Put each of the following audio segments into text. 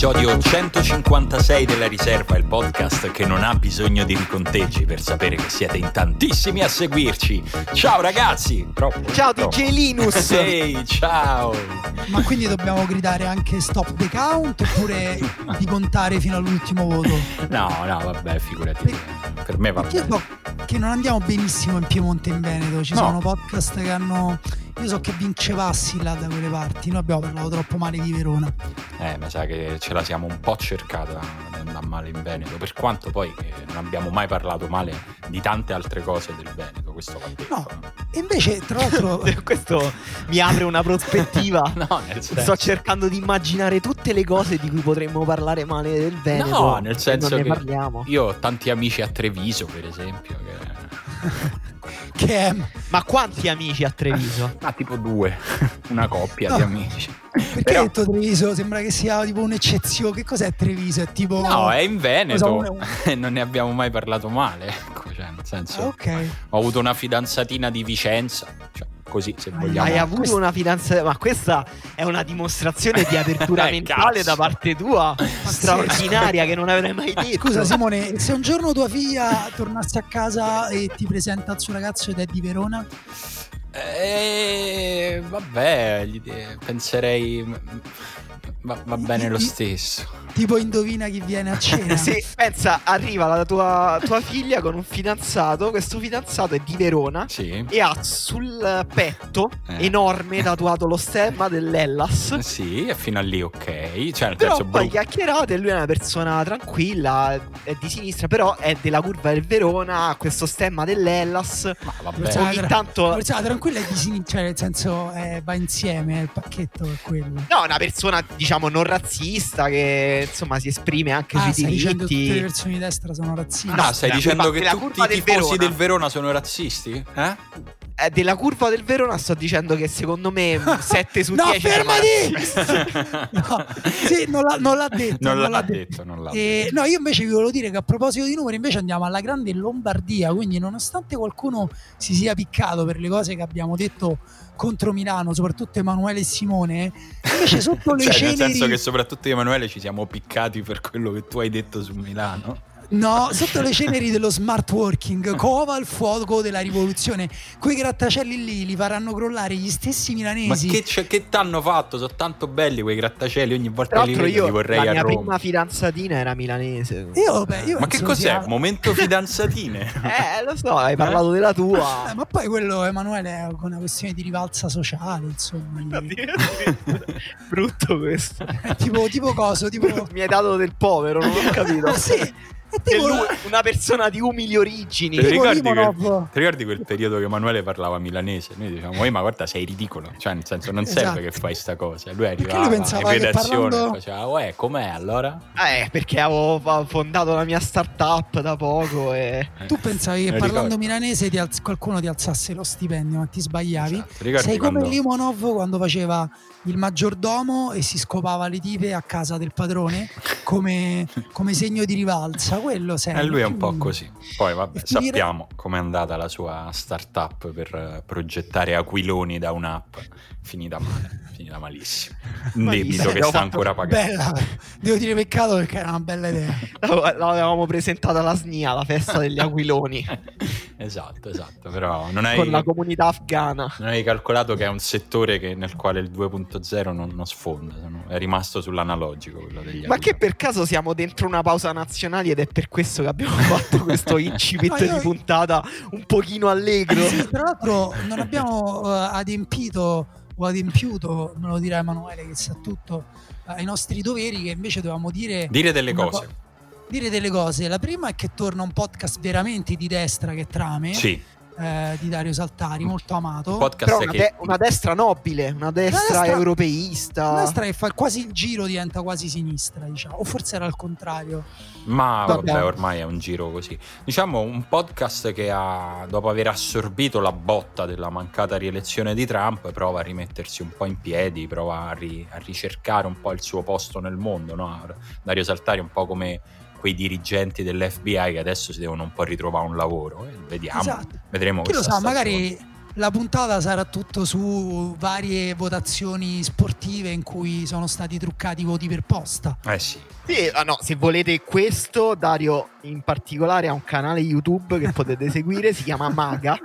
L'episodio 156 della riserva, il podcast che non ha bisogno di riconteggi per sapere che siete in tantissimi a seguirci. Ciao ragazzi! Troppo, ciao troppo. DJ Linus! Ehi, ciao! Ma quindi dobbiamo gridare anche stop the count oppure di contare fino all'ultimo voto? No, no, vabbè, figurati. Per me va bene. So che non andiamo benissimo in Piemonte e in Veneto, ci no. sono podcast che hanno io so che vincevassi là da quelle parti, noi abbiamo parlato troppo male di Verona. Eh, mi sa che ce la siamo un po' cercata di andare male in Veneto, per quanto poi non abbiamo mai parlato male di tante altre cose del Veneto, questo va detto. No, e invece tra l'altro... questo mi apre una prospettiva. no, nel senso... Sto cercando di immaginare tutte le cose di cui potremmo parlare male del Veneto. No, nel senso che parliamo. io ho tanti amici a Treviso, per esempio, che... che è... Ma quanti amici a Treviso? Ah, tipo due, una coppia no. di amici. Perché Però... hai detto Treviso? Sembra che sia tipo un'eccezione. Che cos'è Treviso? È tipo... No, è in Veneto. e non ne abbiamo mai parlato male. Ecco, cioè, nel senso... Ah, ok. Ho avuto una fidanzatina di Vicenza. Cioè, così se vogliamo. Hai avuto una fidanzata, ma questa è una dimostrazione di apertura mentale da parte tua straordinaria che non avrei mai detto. Scusa Simone, se un giorno tua figlia tornasse a casa e ti presenta il suo ragazzo ed è di Verona? Eh, vabbè, penserei va, va bene lo stesso. Tipo indovina chi viene a cena. sì, pensa, arriva la tua, tua, figlia con un fidanzato, questo fidanzato è di Verona sì. e ha sul petto eh. enorme tatuato lo stemma dell'Ellas. Sì, e fino a lì ok. Cioè, nel però poi chiacchierate, lui è una persona tranquilla, è di sinistra, però è della curva del Verona, ha questo stemma dell'Ellas. Ma vabbè. Ogni tra- tanto... Persona tranquilla è di sinistra, cioè nel senso eh, va insieme, il pacchetto è quello. No, una persona diciamo non razzista che insomma si esprime anche ah, sui diritti. Dicendo che tutte le persone di destra sono razziste. No, stai dicendo che tutti i tifosi del Verona. del Verona sono razzisti? Eh? eh? della curva del Verona sto dicendo che secondo me 7 su 10 no, fermati! no, sì, non l'ha, non l'ha detto. Non, non l'ha, detto. detto non l'ha e, detto. No, io invece vi volevo dire che a proposito di numeri invece andiamo alla grande Lombardia, quindi nonostante qualcuno si sia piccato per le cose che abbiamo detto contro Milano, soprattutto Emanuele e Simone, invece sotto le cioè, ceneri... Nel senso che soprattutto Emanuele ci siamo piccati per quello che tu hai detto su Milano. No, sotto le ceneri dello smart working, cova il fuoco della rivoluzione. Quei grattacieli lì li faranno crollare gli stessi milanesi. Ma che, che t'hanno fatto? Sono tanto belli quei grattacieli. Ogni volta che li vedo li vorrei a Roma. La mia prima fidanzatina era milanese. Io, beh, io ma che cos'è? Sia... Momento fidanzatine? eh, lo so, hai parlato eh? della tua. Eh, ma poi quello, Emanuele, è una questione di rivalsa sociale, insomma. Brutto questo. tipo, tipo cosa? Tipo... Mi hai dato del povero, non ho capito. sì. Tipo... una persona di umili origini. Ti ricordi, quel, ti ricordi quel periodo che Emanuele parlava milanese? Noi diciamo, ma guarda, sei ridicolo. Cioè, nel senso, non esatto. serve che fai sta cosa. Lui arrivava lui pensava in redazione parlando... e faceva, uè, com'è allora? Eh, perché avevo fondato la mia startup da poco. E... Tu pensavi che parlando ricordo. milanese ti alz- qualcuno ti alzasse lo stipendio, ma ti sbagliavi. Esatto. Sei come quando... Limonov quando faceva il maggiordomo e si scopava le tipe a casa del padrone come, come segno di rivalsa quello sempre. E lui è un po' così. Poi vabbè, sappiamo com'è andata la sua startup per progettare aquiloni da un'app. Finita male, finita malissimo. Un debito che sta ancora pagando. Bella, devo dire peccato perché era una bella idea. L'avevamo presentata alla SNIA, la festa degli aquiloni. esatto, esatto, però non hai... Con la comunità afghana. Non hai calcolato che è un settore che, nel quale il 2.0 non, non sfonda, è rimasto sull'analogico quello degli Ma che per caso siamo dentro una pausa nazionale ed è per questo che abbiamo fatto questo incipit io... di puntata un pochino allegro. Sì, tra l'altro non abbiamo uh, adempito o adempiuto, me lo dirà Emanuele che sa tutto, uh, ai nostri doveri che invece dovevamo dire... Dire delle cose. Co- dire delle cose. La prima è che torna un podcast veramente di destra che trame. Sì eh, di Dario Saltari, molto amato. Podcast Però una, de- una, destra nobile, una destra, una destra europeista. Una destra che fa quasi il giro diventa quasi sinistra, diciamo. O forse era al contrario. Ma vabbè, vabbè ormai è un giro così. Diciamo un podcast che ha, dopo aver assorbito la botta della mancata rielezione di Trump, prova a rimettersi un po' in piedi, prova a, ri- a ricercare un po' il suo posto nel mondo. No? Dario Saltari è un po' come quei dirigenti dell'FBI che adesso si devono un po' ritrovare un lavoro. Eh, vediamo, esatto. vedremo. Chi lo sa, magari la puntata sarà tutto su varie votazioni sportive in cui sono stati truccati i voti per posta. Eh sì. Sì, ah no, se volete questo, Dario in particolare ha un canale YouTube che potete seguire, si chiama Maga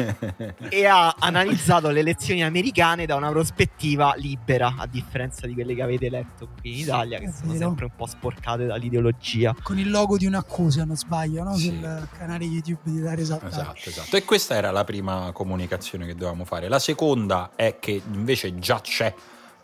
e ha analizzato le elezioni americane da una prospettiva libera, a differenza di quelle che avete letto qui in Italia, che sono sempre un po' sporcate dall'ideologia. Con il logo di un'accusa, non sbaglio, no? Sì. sul canale YouTube di Dario Saltari. Esatto, esatto. E questa era la prima comunicazione che dovevamo fare. La seconda è che invece già c'è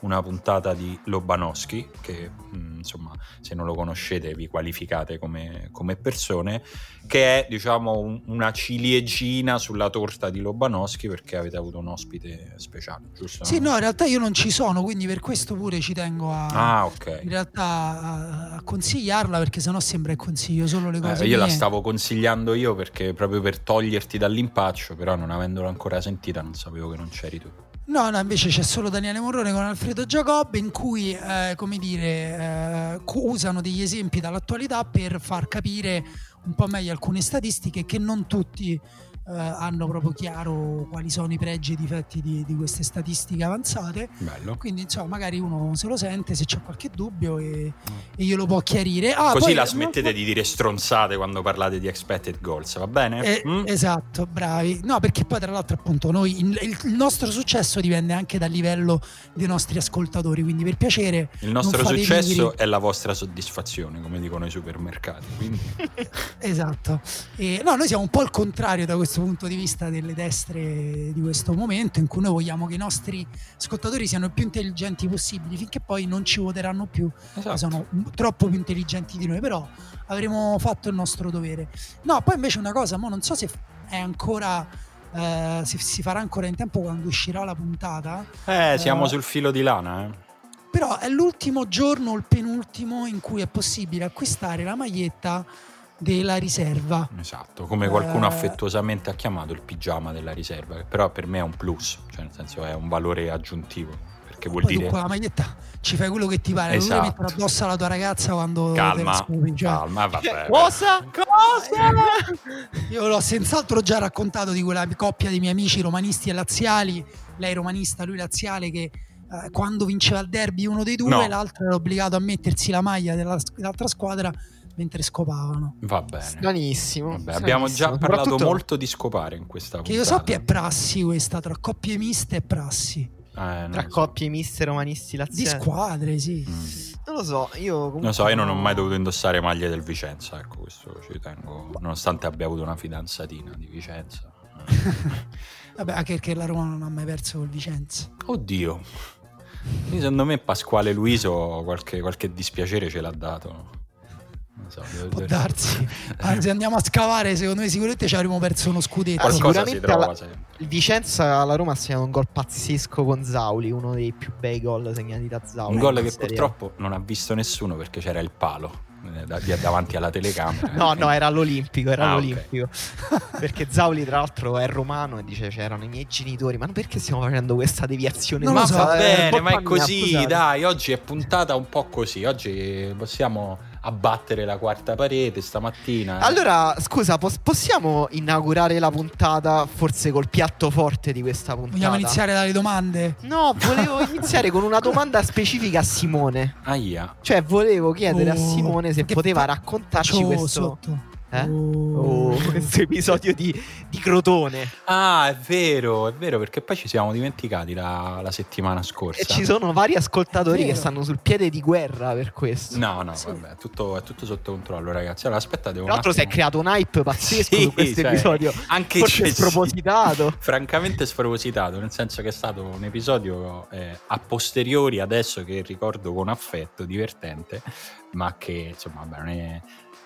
una puntata di Lobanowski, che mm, insomma se non lo conoscete vi qualificate come, come persone, che è diciamo un, una ciliegina sulla torta di Lobanowski perché avete avuto un ospite speciale, giusto? Sì, no, in realtà io non ci sono, quindi per questo pure ci tengo a, ah, okay. in realtà a, a consigliarla perché sennò sembra che consiglio solo le cose. Eh, io mie. la stavo consigliando io perché proprio per toglierti dall'impaccio, però non avendola ancora sentita non sapevo che non c'eri tu. No, no, invece c'è solo Daniele Morrone con Alfredo Giacobbe in cui, eh, come dire, eh, usano degli esempi dall'attualità per far capire un po' meglio alcune statistiche che non tutti hanno proprio chiaro quali sono i pregi e i difetti di, di queste statistiche avanzate. Bello. Quindi, insomma, magari uno se lo sente se c'è qualche dubbio e, mm. e glielo può chiarire. Ah, Così poi, la smettete no, di dire stronzate quando parlate di expected goals, va bene? Eh, mm? Esatto, bravi. No, perché poi, tra l'altro, appunto, noi il, il, nostro successo dipende anche dal livello dei nostri ascoltatori. Quindi, per piacere, il nostro successo è la vostra soddisfazione, come dicono i supermercati. esatto. E, no, noi siamo un po' il contrario da questo questo punto di vista delle destre di questo momento in cui noi vogliamo che i nostri ascoltatori siano il più intelligenti possibili finché poi non ci voteranno più esatto. sono troppo più intelligenti di noi però avremo fatto il nostro dovere. No poi invece una cosa ma non so se è ancora eh, se si farà ancora in tempo quando uscirà la puntata. Eh siamo eh, sul filo di lana eh. però è l'ultimo giorno o il penultimo in cui è possibile acquistare la maglietta della riserva. Esatto, come qualcuno eh, affettuosamente ha chiamato il pigiama della riserva, che però per me è un plus, cioè nel senso è un valore aggiuntivo. Perché vuol dire. Tu con la maglietta ci fai quello che ti pare, esatto. non devi mettere addosso alla tua ragazza quando calma, cioè. calma, vabbè. Cosa? Cosa? Io l'ho senz'altro già raccontato di quella coppia di miei amici romanisti e laziali, lei romanista, lui laziale che eh, quando vinceva il derby uno dei due, no. l'altro era obbligato a mettersi la maglia dell'altra squadra mentre scopavano. Va bene. Stranissimo. Vabbè, abbiamo già parlato molto di scopare in questa Che io sappia è prassi questa, tra coppie miste e prassi. Eh, tra so. coppie miste romanisti laziali. Di squadre, sì. Mm. Non lo so, io comunque... Non so, io non ho mai dovuto indossare maglie del Vicenza, ecco, questo ci tengo, nonostante abbia avuto una fidanzatina di Vicenza. Vabbè, anche perché la Roma non ha mai perso col Vicenza. Oddio. Secondo me Pasquale Luiso qualche, qualche dispiacere ce l'ha dato so, può darsi. Anzi, andiamo a scavare, secondo me sicuramente ci avremmo perso uno scudetto. Qualcosa sicuramente alla, il Vicenza alla Roma ha segnato un gol pazzesco con Zauli, uno dei più bei gol segnati da Zauli. Un gol che serie. purtroppo non ha visto nessuno perché c'era il palo eh, davanti alla telecamera. no, no, era all'Olimpico, era ah, all'Olimpico. Okay. perché Zauli tra l'altro è romano e dice c'erano i miei genitori, ma perché stiamo facendo questa deviazione? Non ma so, va bene, ma è così, mia, dai, oggi è puntata un po' così, oggi possiamo abbattere la quarta parete stamattina. Eh. Allora, scusa, pos- possiamo inaugurare la puntata forse col piatto forte di questa puntata? Vogliamo iniziare dalle domande? No, volevo iniziare con una domanda specifica a Simone. Aia. Cioè, volevo chiedere oh, a Simone se poteva raccontarci questo. Sotto eh? Oh. oh. questo episodio di, di, Crotone. Ah, è vero, è vero, perché poi ci siamo dimenticati la, la settimana scorsa. E ci sono vari ascoltatori che stanno sul piede di guerra per questo. No, no, sì. vabbè, è tutto, è tutto, sotto controllo, ragazzi. Allora, aspettate un Tra l'altro, si è creato un hype pazzesco sì, su questo cioè, episodio. Anche Forse spropositato. Sì, francamente, spropositato, nel senso che è stato un episodio eh, a posteriori, adesso che ricordo con affetto, divertente, ma che insomma, vabbè, non è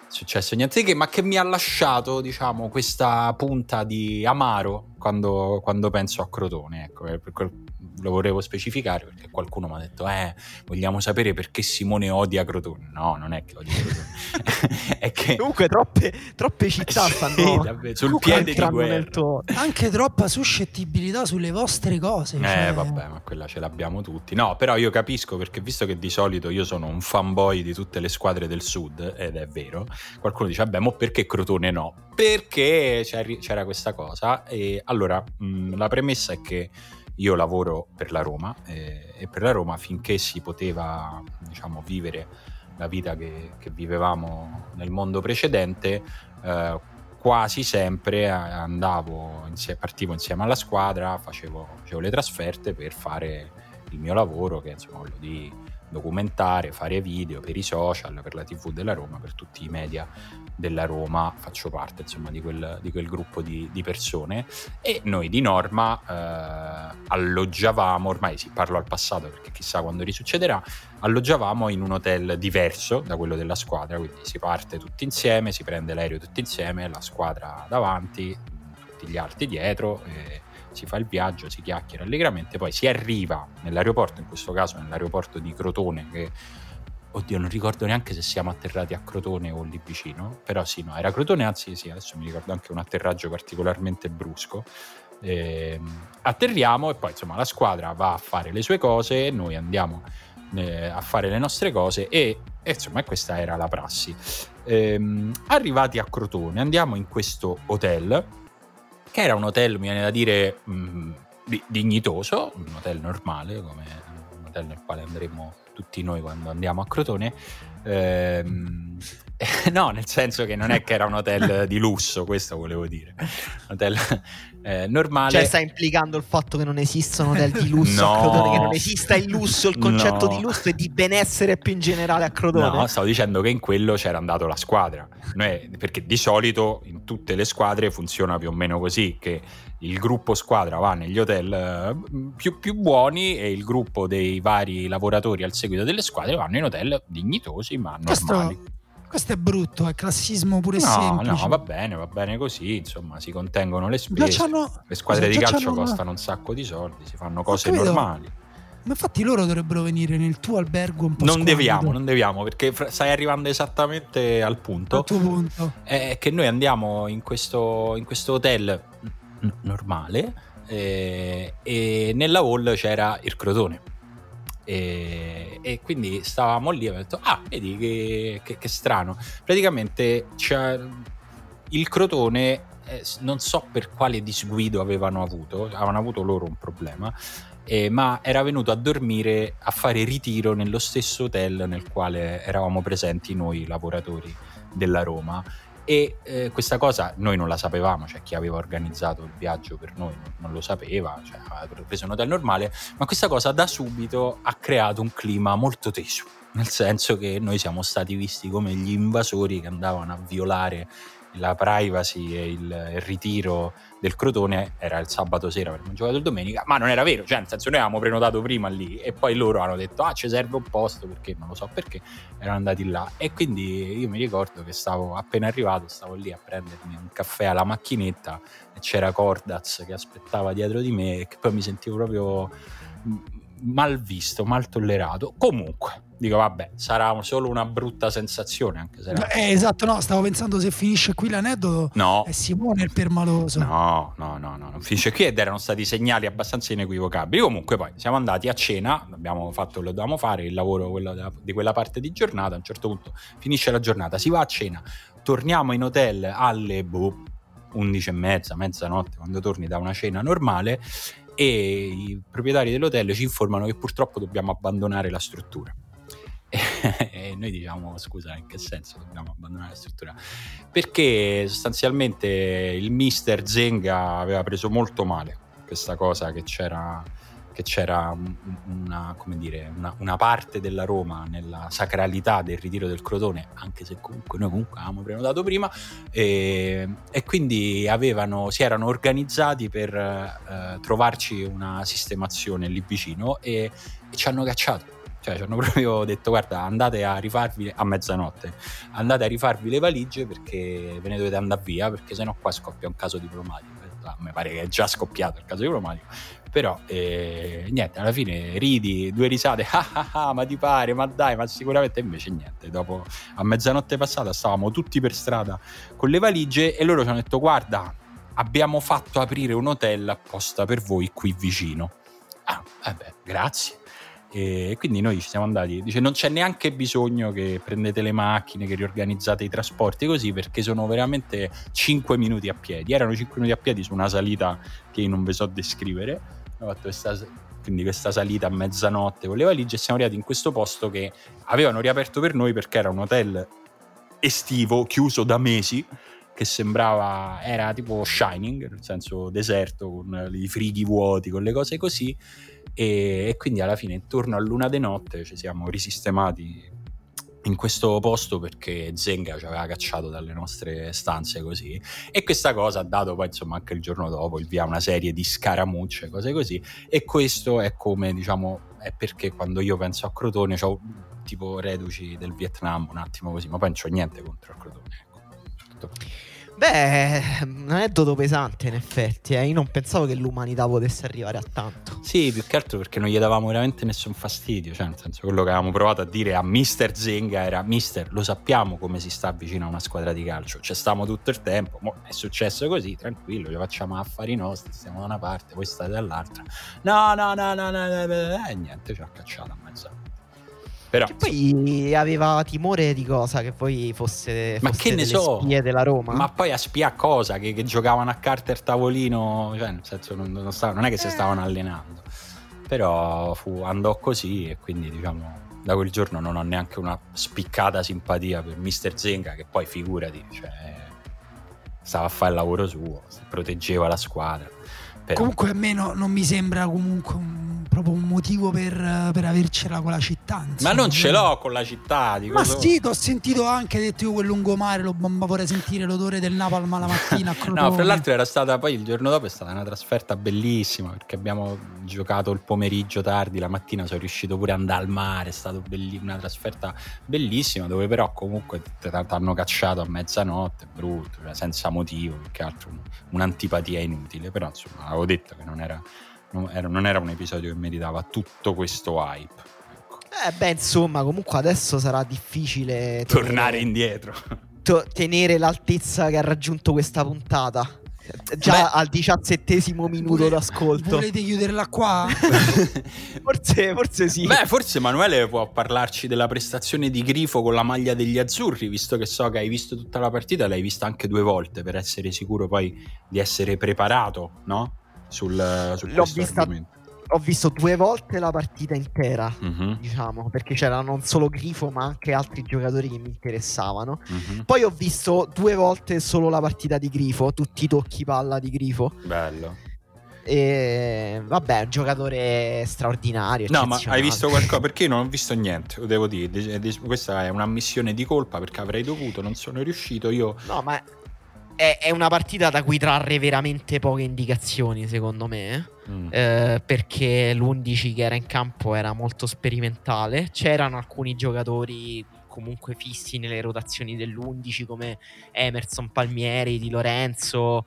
successo niente di che, ma che mi ha lasciato, diciamo, questa punta di amaro quando, quando penso a Crotone. Ecco, per quel, lo volevo specificare perché qualcuno mi ha detto, eh, vogliamo sapere perché Simone odia Crotone. No, non è che odia Crotone. è che... Comunque troppe, troppe città stanno davvero, sul piede di guerra. Anche troppa suscettibilità sulle vostre cose. Eh, cioè... vabbè, ma quella ce l'abbiamo tutti. No, però io capisco perché visto che di solito io sono un fanboy di tutte le squadre del sud, ed è vero, qualcuno dice, vabbè, ma perché Crotone no? Perché c'era questa cosa e Allora, mh, la premessa è che io lavoro per la Roma eh, e per la Roma finché si poteva diciamo, vivere la vita che, che vivevamo nel mondo precedente, eh, quasi sempre andavo, insieme, partivo insieme alla squadra, facevo, facevo, le trasferte per fare il mio lavoro, che insomma quello di documentare, fare video per i social, per la TV della Roma, per tutti i media della Roma, faccio parte insomma di quel, di quel gruppo di, di, persone e noi di norma eh, alloggiavamo, ormai si parlo al passato perché chissà quando risuccederà, alloggiavamo in un hotel diverso da quello della squadra, quindi si parte tutti insieme, si prende l'aereo tutti insieme, la squadra davanti, tutti gli altri dietro. E, si fa il viaggio, si chiacchiera allegramente, poi si arriva nell'aeroporto, in questo caso nell'aeroporto di Crotone, che oddio non ricordo neanche se siamo atterrati a Crotone o lì vicino, però sì, no, era Crotone, anzi sì, adesso mi ricordo anche un atterraggio particolarmente brusco. Eh, atterriamo e poi insomma la squadra va a fare le sue cose, noi andiamo eh, a fare le nostre cose e, e, insomma questa era la prassi. Eh, arrivati a Crotone andiamo in questo hotel che era un hotel, mi viene da dire, mh, mm, dignitoso, un hotel normale, come un hotel nel quale andremo tutti noi quando andiamo a Crotone. Ehm, no, nel senso che non è che era un hotel di lusso, questo volevo dire. Un hotel eh, normale. Cioè, sta implicando il fatto che non esistono hotel di lusso no, a Crotone, che non esista il lusso, il concetto no. di lusso e di benessere più in generale a Crotone. No, stavo dicendo che in quello c'era andato la squadra. Noi, perché di solito in tutte le squadre funziona più o meno così: che il gruppo squadra va negli hotel eh, più, più buoni e il gruppo dei vari lavoratori al seguito delle squadre vanno in hotel dignitosi ma normali. Questo questo è brutto, è classismo pure no, semplice. No, va bene, va bene così, insomma, si contengono le spese. Le squadre di calcio costano un sacco di soldi, si fanno cose normali. Ma infatti loro dovrebbero venire nel tuo albergo un po' Non deviamo, non deviamo, perché stai arrivando esattamente al punto. Al tuo punto. È che noi andiamo in questo, in questo hotel normale eh, e nella hall c'era il Crotone e, e, quindi stavamo lì e ho detto ah vedi che, che, che strano. Praticamente il crotone eh, non so per quale disguido avevano avuto avevano avuto loro un problema eh, ma era venuto a dormire a fare ritiro nello stesso hotel nel quale eravamo presenti noi lavoratori della Roma e eh, questa cosa noi non la sapevamo, cioè chi aveva organizzato il viaggio per noi non, non lo sapeva, cioè aveva preso un hotel normale, ma questa cosa da subito ha creato un clima molto teso, nel senso che noi siamo stati visti come gli invasori che andavano a violare la privacy e il, il ritiro del Crotone era il sabato sera avremmo giocato il domenica, ma non era vero, cioè nel senso noi avevamo prenotato prima lì e poi loro hanno detto ah ci serve un posto perché non lo so perché erano andati là e quindi io mi ricordo che stavo appena arrivato, stavo lì a prendermi un caffè alla macchinetta e c'era Cordaz che aspettava dietro di me e che poi mi sentivo proprio mal visto, mal tollerato. Comunque, dico vabbè, sarà solo una brutta sensazione anche se... Eh, esatto, no, stavo pensando se finisce qui l'aneddoto no. è Simone il permaloso. No, no, no, no, non finisce qui ed erano stati segnali abbastanza inequivocabili. Comunque poi siamo andati a cena, abbiamo fatto quello che dovevamo fare, il lavoro della, di quella parte di giornata, a un certo punto finisce la giornata, si va a cena, torniamo in hotel alle boh, 11 e mezza, mezzanotte, quando torni da una cena normale e i proprietari dell'hotel ci informano che purtroppo dobbiamo abbandonare la struttura. e noi diciamo scusa in che senso dobbiamo abbandonare la struttura perché sostanzialmente il mister Zenga aveva preso molto male questa cosa che c'era che c'era una, dire, una, una, parte della Roma nella sacralità del ritiro del Crotone, anche se comunque noi comunque avevamo prenotato prima, e, e quindi avevano, si erano organizzati per eh, trovarci una sistemazione lì vicino e, e ci hanno cacciato. Cioè, ci hanno proprio detto: Guarda, andate a rifarvi a mezzanotte, andate a rifarvi le valigie perché ve ne dovete andare via, perché sennò qua scoppia un caso diplomatico. Ah, mi pare che è già scoppiato il caso diplomatico però eh, niente, alla fine ridi, due risate, ah, ah, ah, ma ti pare, ma dai, ma sicuramente invece niente. Dopo a mezzanotte passata stavamo tutti per strada con le valigie e loro ci hanno detto guarda, abbiamo fatto aprire un hotel apposta per voi qui vicino. Ah, vabbè, grazie. E quindi noi ci siamo andati, dice non c'è neanche bisogno che prendete le macchine, che riorganizzate i trasporti così, perché sono veramente 5 minuti a piedi. Erano 5 minuti a piedi su una salita che non vi so descrivere. Ho fatto questa, quindi questa salita a mezzanotte con le valigie siamo arrivati in questo posto che avevano riaperto per noi perché era un hotel estivo chiuso da mesi che sembrava era tipo Shining, nel senso deserto con i frighi vuoti, con le cose così e, e quindi alla fine intorno a luna di notte ci siamo risistemati in questo posto perché Zenga ci aveva cacciato dalle nostre stanze così. E questa cosa ha dato poi insomma anche il giorno dopo il via una serie di scaramucce cose così. E questo è come diciamo è perché quando io penso a Crotone ho tipo reduci del Vietnam un attimo così ma poi non c'ho niente contro il Crotone ecco. Beh, un aneddoto pesante in effetti. Eh. Io non pensavo che l'umanità potesse arrivare a tanto. Sì, più che altro perché non gli davamo veramente nessun fastidio. Cioè, nel senso, quello che avevamo provato a dire a Mister Zenga era: Mister, lo sappiamo come si sta vicino a una squadra di calcio. Ci stiamo tutto il tempo. Mo è successo così, tranquillo, ci facciamo affari nostri. Stiamo da una parte, voi state dall'altra. No, no, no, no, no, no, no. E niente, ci ha cacciato a mezzo. Però, che poi aveva timore di cosa? Che poi fosse, ma che ne so spie della Roma. Ma poi a spia cosa? Che, che giocavano a carte al tavolino, cioè nel senso non, non, stavano, non è che si eh. stavano allenando. Però fu, andò così e quindi diciamo da quel giorno non ho neanche una spiccata simpatia per Mister Zenga che poi figurati, cioè, stava a fare il lavoro suo, proteggeva la squadra. Però. Comunque a me no, non mi sembra comunque un, proprio un motivo per, per avercela con la città. Insomma. Ma non ce l'ho con la città. Ma so. sì, ho sentito anche detto io quel lungomare, lo, ma vorrei sentire l'odore del napalm la mattina. no, fra l'altro era stata poi il giorno dopo è stata una trasferta bellissima perché abbiamo giocato il pomeriggio tardi, la mattina sono riuscito pure ad andare al mare, è stata belli- una trasferta bellissima dove però comunque ti hanno cacciato a mezzanotte, brutto, cioè senza motivo, più che altro un'antipatia inutile, però insomma avevo detto che non era, non era, non era un episodio che meritava tutto questo hype. Ecco. Eh beh, insomma, comunque adesso sarà difficile tornare tenere, indietro. To- tenere l'altezza che ha raggiunto questa puntata. Già Beh, al diciassettesimo minuto vole, d'ascolto. Volete chiuderla qua? forse, forse sì. Beh, forse Emanuele può parlarci della prestazione di Grifo con la maglia degli azzurri, visto che so che hai visto tutta la partita, l'hai vista anche due volte per essere sicuro poi di essere preparato, no? Sul, su L'ho vista, argomento. Ho visto due volte la partita intera, uh-huh. diciamo, perché c'era non solo Grifo ma anche altri giocatori che mi interessavano. Uh-huh. Poi ho visto due volte solo la partita di Grifo, tutti i tocchi palla di Grifo. Bello. E vabbè, un giocatore straordinario. No, ma hai visto qualcosa? Perché non ho visto niente, lo devo dire. Questa è un'ammissione di colpa perché avrei dovuto, non sono riuscito. Io. No, ma è, è, una partita da cui trarre veramente poche indicazioni, secondo me. Mm. Eh, perché l'11 che era in campo era molto sperimentale. C'erano alcuni giocatori comunque fissi nelle rotazioni dell'11 come Emerson Palmieri, Di Lorenzo.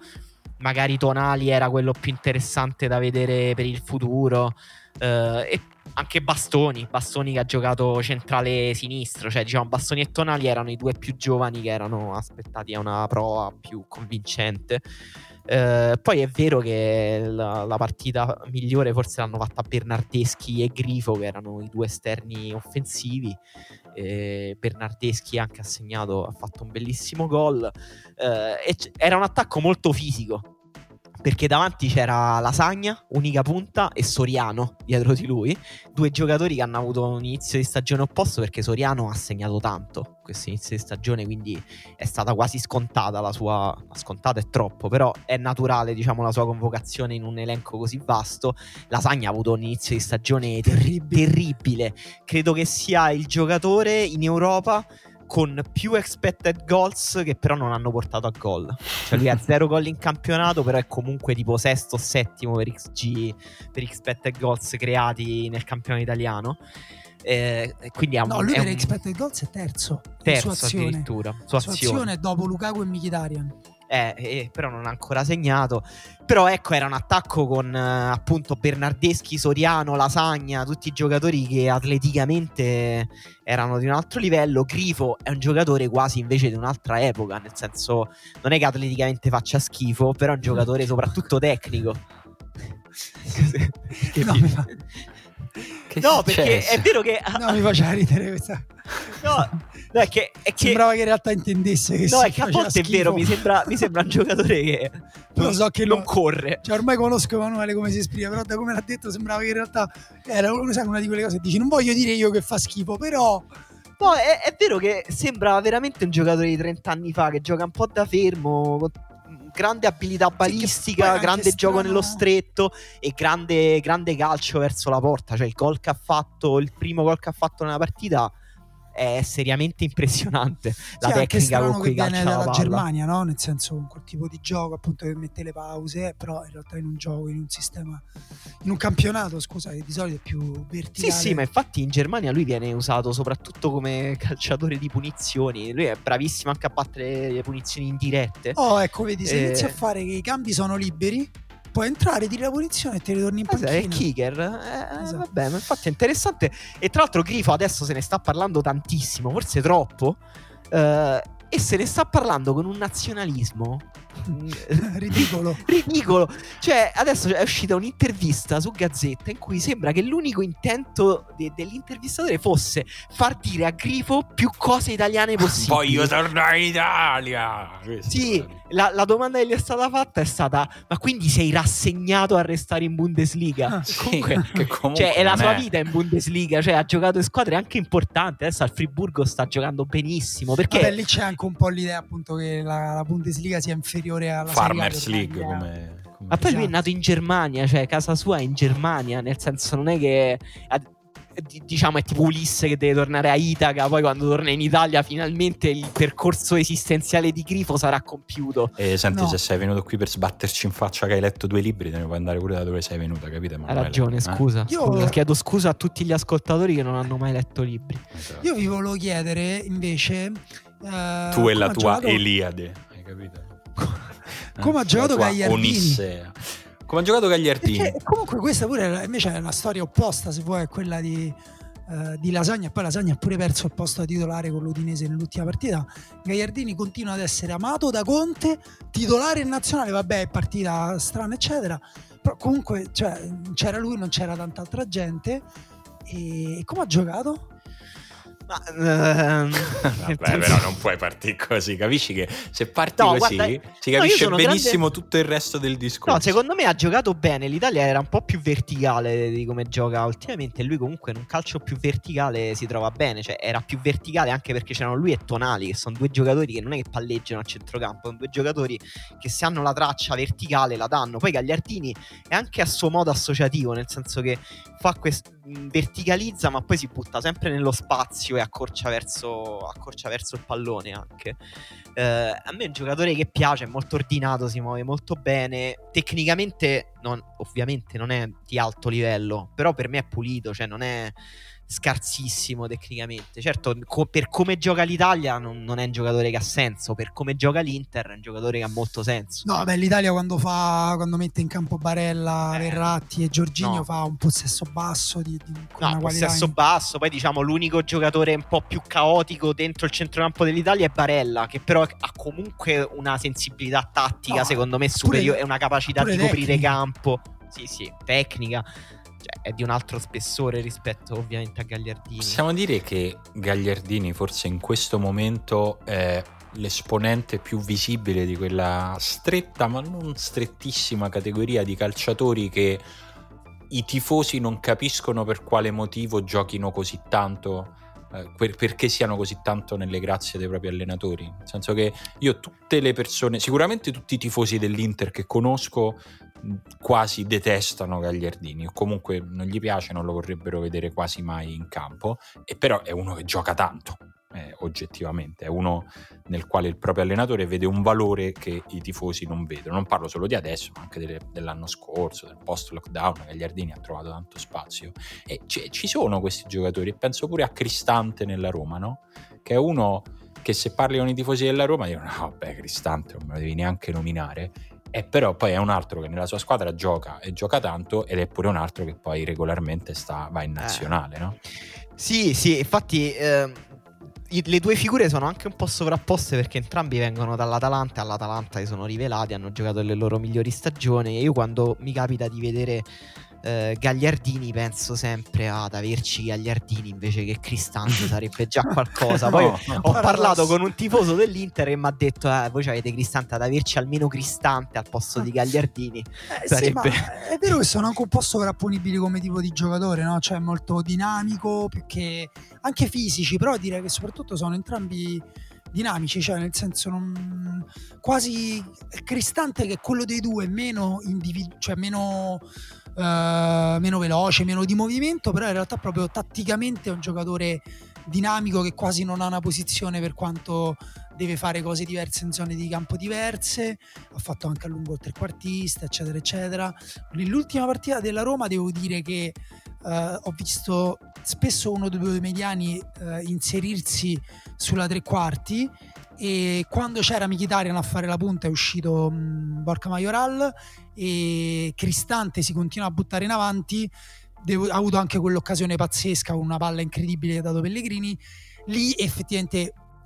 Magari Tonali era quello più interessante da vedere per il futuro. Uh, e anche Bastoni, Bastoni che ha giocato centrale sinistro, cioè diciamo Bastoni e Tonali erano i due più giovani che erano aspettati a una prova più convincente. Uh, poi è vero che la, la, partita migliore forse l'hanno fatta Bernardeschi e Grifo, che erano i due esterni offensivi. Eh, Bernardeschi anche ha segnato, ha fatto un bellissimo gol. Eh, era un attacco molto fisico perché davanti c'era Lasagna, unica punta, e Soriano dietro di lui, due giocatori che hanno avuto un inizio di stagione opposto perché Soriano ha segnato tanto questo inizio di stagione, quindi è stata quasi scontata la sua, scontata è troppo, però è naturale diciamo la sua convocazione in un elenco così vasto. Lasagna ha avuto un inizio di stagione terribile, terribile. credo che sia il giocatore in Europa con più expected goals che però non hanno portato a gol. Cioè lui ha zero gol in campionato, però è comunque tipo sesto o settimo per XG, per expected goals creati nel campionato italiano. Eh, quindi ha no, lui per un... expected goals è terzo. Terzo su azione. addirittura. Su, su azione. azione dopo Lukaku e Mkhitaryan eh, eh, però non ha ancora segnato. Però ecco, era un attacco con eh, appunto Bernardeschi, Soriano, Lasagna, tutti i giocatori che atleticamente erano di un altro livello. Grifo è un giocatore quasi invece di un'altra epoca, nel senso non è che atleticamente faccia schifo, però è un giocatore soprattutto tecnico. che no, no, perché è vero che. No, mi faceva ridere questa. No, no, è che, è che... Sembrava che in realtà intendesse che No, è che a volte schifo. è vero, mi sembra, mi sembra un giocatore che non, so che non lo... corre. Cioè, ormai conosco Emanuele come si esprime, però da come l'ha detto sembrava che in realtà era una di quelle cose che dici, non voglio dire io che fa schifo, però... No, è, è vero che sembra veramente un giocatore di 30 anni fa che gioca un po' da fermo, grande abilità balistica, sì, grande gioco strano. nello stretto e grande, grande calcio verso la porta. Cioè il gol che ha fatto, il primo gol che ha fatto nella partita è seriamente impressionante la sì, tecnica con cui dalla la Germania, no? Nel senso, quel tipo di gioco appunto che mette le pause, però in realtà in un gioco, in un sistema, in un campionato, scusa, che di solito è più verticale. Sì, sì, ma infatti in Germania lui viene usato soprattutto come calciatore di punizioni. Lui è bravissimo anche a battere le punizioni indirette. Oh, ecco, vedi, se eh... inizi a fare che i cambi sono liberi puoi entrare, tiri la punizione e te ritorni in panchina. È kicker. Eh, esatto. Vabbè, ma infatti è interessante. E tra l'altro Grifo adesso se ne sta parlando tantissimo, forse troppo. Eh, e se ne sta parlando con un nazionalismo ridicolo. ridicolo. Cioè, adesso è uscita un'intervista su Gazzetta in cui sembra che l'unico intento de- dell'intervistatore fosse far dire a Grifo più cose italiane possibili. Voglio tornare in Italia. Sì, la, la, domanda che gli è stata fatta è stata: Ma quindi sei rassegnato a restare in Bundesliga? Ah, sì, comunque, comunque cioè, è la sua è. vita in Bundesliga. Cioè, ha giocato in squadre anche importanti. Adesso al Friburgo sta giocando benissimo. Perché Vabbè, lì c'è anche un po' l'idea, appunto, che la, la Bundesliga sia inferiore alla Farmers League. Come, come Ma poi lui è esatto. nato in Germania, cioè casa sua è in Germania. Nel senso, non è che diciamo è tipo Ulisse che deve tornare a Itaca, poi quando torna in Italia finalmente il percorso esistenziale di Grifo sarà compiuto. E senti, no. se sei venuto qui per sbatterci in faccia che hai letto due libri, te ne puoi andare pure da dove sei venuta, capite? Hai ragione, eh? scusa. Io scusa. chiedo scusa a tutti gli ascoltatori che non hanno mai letto libri. Esatto. Io vi volevo chiedere invece... Uh, tu e la tua giocato... Eliade, hai capito? come ha giocato Gagliardini? Onissea. Come ha giocato Gagliardini? Perché comunque questa pure invece è una storia opposta, se vuoi, è quella di, uh, di Lasagna. Poi Lasagna ha pure perso il posto da titolare con l'Udinese nell'ultima partita. Gagliardini continua ad essere amato da Conte, titolare in nazionale, vabbè, è partita strana, eccetera. Però comunque cioè, c'era lui, non c'era tanta altra gente. E come ha giocato? Ma, ehm, Vabbè, però non puoi partire così, capisci che se parti no, così guarda, si capisce no, benissimo grande... tutto il resto del discorso. No, secondo me ha giocato bene, l'Italia era un po' più verticale di come gioca ultimamente, lui comunque in un calcio più verticale si trova bene, cioè era più verticale anche perché c'erano lui e Tonali, che sono due giocatori che non è che palleggiano a centrocampo, sono due giocatori che se hanno la traccia verticale la danno. Poi Gagliardini è anche a suo modo associativo, nel senso che fa quest- verticalizza ma poi si butta sempre nello spazio e accorcia verso, accorcia verso il pallone anche. Eh, a me è un giocatore che piace, è molto ordinato, si muove molto bene. Tecnicamente, non, ovviamente, non è di alto livello, però per me è pulito, cioè non è scarsissimo tecnicamente. Certo, co- per come gioca l'Italia non, non, è un giocatore che ha senso, per come gioca l'Inter è un giocatore che ha molto senso. No, beh, l'Italia quando, fa, quando mette in campo Barella, eh, Verratti e Giorginio no. fa un possesso basso di, di no, possesso in... basso, poi diciamo l'unico giocatore un po' più caotico dentro il centrocampo dell'Italia è Barella, che però ha comunque una sensibilità tattica, no, secondo me superiore, e una capacità di tecnica. coprire campo. Sì, sì, tecnica cioè, è di un altro spessore rispetto ovviamente a Gagliardini. Possiamo dire che Gagliardini forse in questo momento è l'esponente più visibile di quella stretta ma non strettissima categoria di calciatori che i tifosi non capiscono per quale motivo giochino così tanto eh, per, perché siano così tanto nelle grazie dei propri allenatori. Nel senso che io tutte le persone, sicuramente tutti i tifosi dell'Inter che conosco quasi detestano Gagliardini o comunque non gli piace, non lo vorrebbero vedere quasi mai in campo, e però è uno che gioca tanto. Eh, oggettivamente è uno nel quale il proprio allenatore vede un valore che i tifosi non vedono. Non parlo solo di adesso, ma anche delle, dell'anno scorso, del post lockdown. Gagliardini ha trovato tanto spazio e c- ci sono questi giocatori. Penso pure a Cristante nella Roma, no? che è uno che se parli con i tifosi della Roma dicono: No, beh, Cristante non me lo devi neanche nominare e però poi è un altro che nella sua squadra gioca e gioca tanto ed è pure un altro che poi regolarmente sta, va in eh. nazionale, eh. no? Sì, sì, infatti eh, le due figure sono anche un po' sovrapposte perché entrambi vengono dall'Atalanta, all'Atalanta si sono rivelati, hanno giocato le loro migliori stagioni e io quando mi capita di vedere eh, Gagliardini penso sempre ad averci Gagliardini invece che Cristante sarebbe già qualcosa. Poi no, no, ho parlato con un tifoso dell'Inter che mi ha detto: eh, Voi avete Cristante ad averci almeno Cristante al posto di Gagliardini. Eh, sarebbe... sì, è vero che sono anche un po' sovrapponibili come tipo di giocatore, no? cioè molto dinamico, più che anche fisici, però direi che soprattutto sono entrambi dinamici, cioè nel senso non, quasi Cristante che quello dei due meno individuo, cioè meno, uh, meno veloce, meno di movimento, però in realtà proprio tatticamente è un giocatore dinamico che quasi non ha una posizione per quanto deve fare cose diverse in zone di campo diverse, ha fatto anche a lungo il trequartista, eccetera, eccetera. Nell'ultima partita della Roma devo dire che Uh, ho visto spesso uno dei due mediani uh, inserirsi sulla tre quarti e quando c'era Mkhitaryan a fare la punta è uscito um, Borca Majoral e Cristante si continua a buttare in avanti Devo, ha avuto anche quell'occasione pazzesca con una palla incredibile che dato Pellegrini lì effettivamente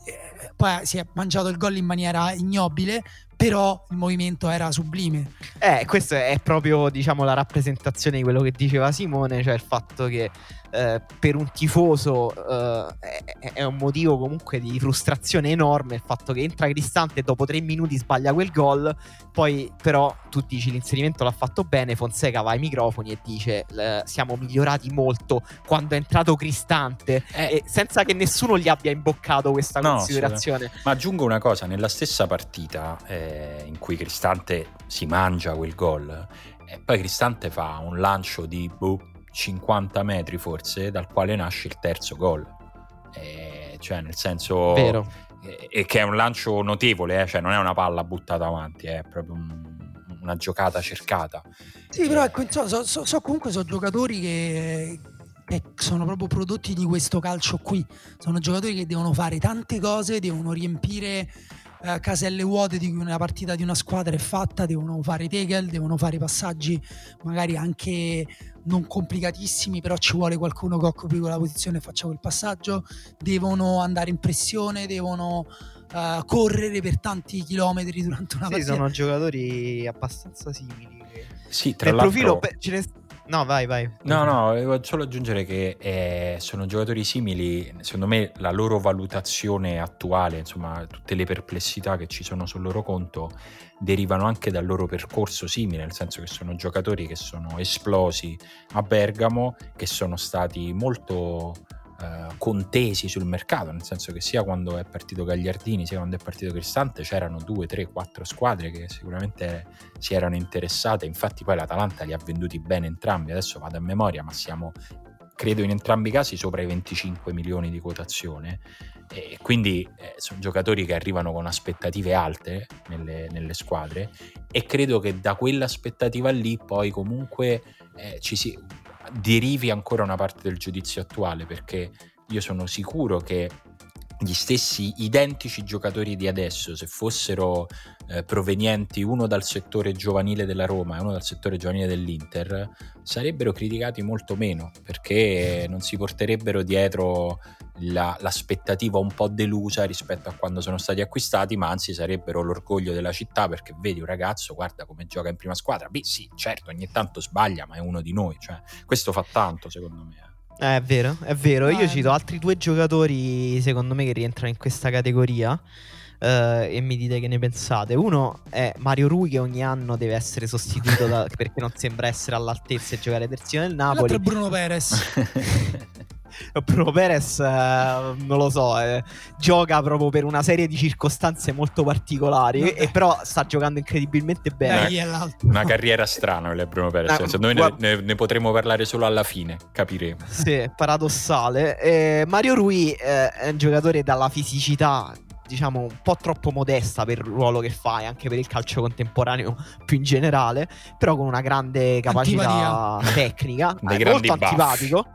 eh, poi si è mangiato il gol in maniera ignobile però il movimento era sublime. Eh, questa è proprio, diciamo, la rappresentazione di quello che diceva Simone, cioè il fatto che eh, per un tifoso eh, è, è, un motivo comunque di frustrazione enorme il fatto che entra Cristante e dopo tre minuti sbaglia quel gol, poi però tu dici l'inserimento l'ha fatto bene, Fonseca va ai microfoni e dice siamo migliorati molto quando è entrato Cristante, eh. senza che nessuno gli abbia imboccato questa no, considerazione. Ma aggiungo una cosa, nella stessa partita eh, in cui Cristante si mangia quel gol, e poi Cristante fa un lancio di boh, 50 metri forse, dal quale nasce il terzo gol. Eh, cioè, nel senso... Vero. Eh, che è un lancio notevole, eh? cioè non è una palla buttata avanti, è proprio un, una giocata cercata. Sì, però ecco, so, so, so comunque sono giocatori che, che sono proprio prodotti di questo calcio qui. Sono giocatori che devono fare tante cose, devono riempire eh, caselle vuote di cui una partita di una squadra è fatta, devono fare i tackle, devono fare passaggi magari anche non complicatissimi, però ci vuole qualcuno che occupi quella posizione e faccia quel passaggio, devono andare in pressione, devono uh, correre per tanti chilometri durante una sì, partita. sono giocatori abbastanza simili. Sì, tra l'altro... profilo ce ne No, vai, vai. No, no, volevo solo aggiungere che eh, sono giocatori simili. Secondo me la loro valutazione attuale, insomma, tutte le perplessità che ci sono sul loro conto derivano anche dal loro percorso simile, nel senso che sono giocatori che sono esplosi a Bergamo, che sono stati molto eh, contesi sul mercato, nel senso che sia quando è partito Gagliardini sia quando è partito Cristante c'erano due, tre, quattro squadre che sicuramente si erano interessate, infatti poi l'Atalanta li ha venduti bene entrambi, adesso vado a memoria, ma siamo credo in entrambi i casi sopra i 25 milioni di quotazione. E quindi eh, sono giocatori che arrivano con aspettative alte nelle, nelle, squadre. E credo che da quell'aspettativa lì poi comunque eh, ci si derivi ancora una parte del giudizio attuale, perché io sono sicuro che gli stessi identici giocatori di adesso, se fossero eh, provenienti uno dal settore giovanile della Roma e uno dal settore giovanile dell'Inter, sarebbero criticati molto meno perché non si porterebbero dietro la, l'aspettativa un po' delusa rispetto a quando sono stati acquistati, ma anzi sarebbero l'orgoglio della città perché vedi un ragazzo, guarda come gioca in prima squadra. Beh, sì, certo, ogni tanto sbaglia, ma è uno di noi. Cioè, questo fa tanto, secondo me. Eh, è vero, è vero. Io cito altri due giocatori, secondo me, che rientrano in questa categoria. Uh, e mi dite che ne pensate. Uno è Mario Rui che ogni anno deve essere sostituito da, perché non sembra essere all'altezza e giocare terzino del Napoli. L'altro è Bruno Perez. Bruno Perez, eh, non lo so, eh, gioca proprio per una serie di circostanze molto particolari, no, e però sta giocando incredibilmente bene. Una, una carriera strana quella Bruno Perez, eh, secondo me guarda... ne, ne, potremo parlare solo alla fine, capiremo. Sì, paradossale. Eh, Mario Rui eh, è un giocatore dalla fisicità diciamo un po' troppo modesta per il ruolo che fa e anche per il calcio contemporaneo più in generale, però con una grande capacità Antipatia. tecnica, molto antipatico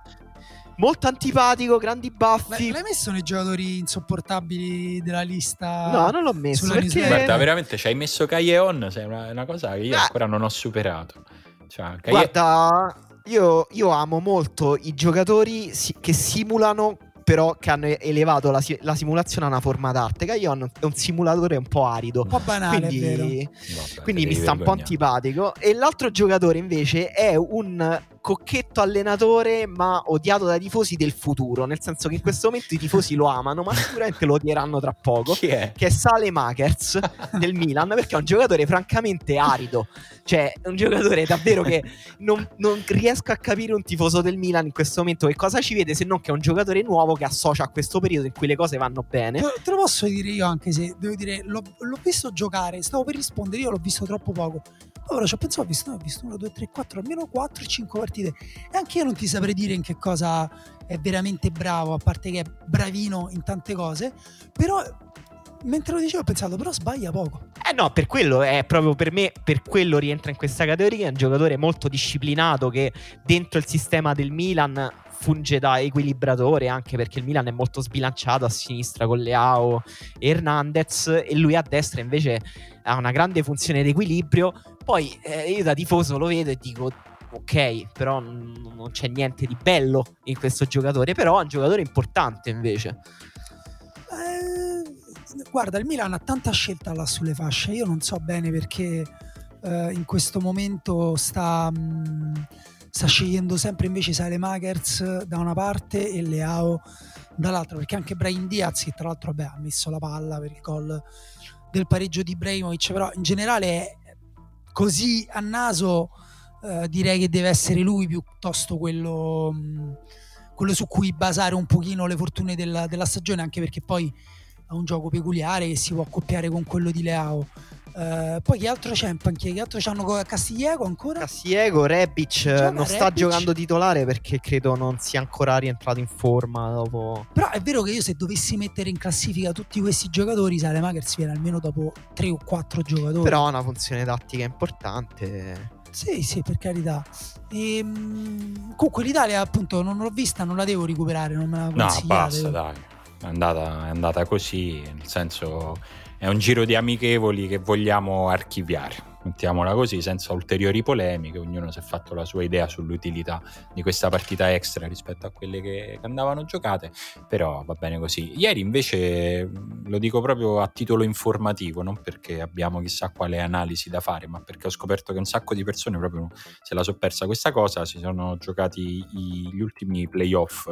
molto antipatico, grandi baffi. l'hai messo nei giocatori insopportabili della lista? No, non l'ho messo. Perché... Guarda, veramente ci hai messo Caglion, sei una, una cosa che io ah. ancora non ho superato. Cioè, Caie... Guarda, io, io, amo molto i giocatori che simulano però che hanno elevato la, la simulazione a una forma d'arte. Gaion è un simulatore un po' arido. Un po' banale, quindi, Vabbè, quindi mi sta un po' antipatico. E l'altro giocatore invece è un cocchetto allenatore ma odiato dai tifosi del futuro, nel senso che in questo momento i tifosi lo amano, ma sicuramente lo odieranno tra poco, Chi è? che è Sale Makers del Milan, perché è un giocatore francamente arido, cioè è un giocatore davvero che non, non, riesco a capire un tifoso del Milan in questo momento che cosa ci vede se non che è un giocatore nuovo che associa a questo periodo in cui le cose vanno bene. Te, lo posso dire io anche se, devo dire, l'ho, l'ho visto giocare, stavo per rispondere, io l'ho visto troppo poco. Ora ci ho pensato, ho visto, no, ho visto 1, 2, 3, 4, almeno 4, 5 partite. E anche io non ti saprei dire in che cosa è veramente bravo, a parte che è bravino in tante cose. Però mentre lo dicevo ho pensato, però sbaglia poco. Eh no, per quello è proprio per me, per quello rientra in questa categoria. È un giocatore molto disciplinato che dentro il sistema del Milan funge da equilibratore anche perché il Milan è molto sbilanciato a sinistra con Leao e Hernandez e lui a destra invece ha una grande funzione di equilibrio poi eh, io da tifoso lo vedo e dico ok, però n- non c'è niente di bello in questo giocatore, però è un giocatore importante invece. Eh, guarda, il Milan ha tanta scelta là sulle fasce, io non so bene perché eh, in questo momento sta, mh, mm, sta scegliendo sempre invece Sale Makers da una parte e Leao dall'altra, perché anche Brian Diaz, che tra l'altro vabbè, ha messo la palla per il gol del pareggio di Ibrahimovic, però in generale così a naso eh, direi che deve essere lui piuttosto quello, mh, quello, su cui basare un pochino le fortune della, della stagione, anche perché poi ha un gioco peculiare che si può accoppiare con quello di Leao. Uh, poi che altro c'è in panchina? Che altro c'hanno Castigliego ancora? Castigliego, Rebic Gioca non Rebic. sta giocando titolare perché credo non sia ancora rientrato in forma dopo. Però è vero che io se dovessi mettere in classifica tutti questi giocatori, Salemakers viene almeno dopo 3 o 4 giocatori. Però ha una funzione tattica importante. Sì, sì, per carità. E, ehm, comunque l'Italia appunto non l'ho vista, non la devo recuperare, non me la consigliate. No, basta, dai. È andata, è andata così, nel senso è un giro di amichevoli che vogliamo archiviare mettiamola così, senza ulteriori polemiche, ognuno si è fatto la sua idea sull'utilità di questa partita extra rispetto a quelle che andavano giocate, però va bene così. Ieri invece lo dico proprio a titolo informativo, non perché abbiamo chissà quale analisi da fare, ma perché ho scoperto che un sacco di persone proprio se la sono persa questa cosa, si sono giocati gli ultimi playoff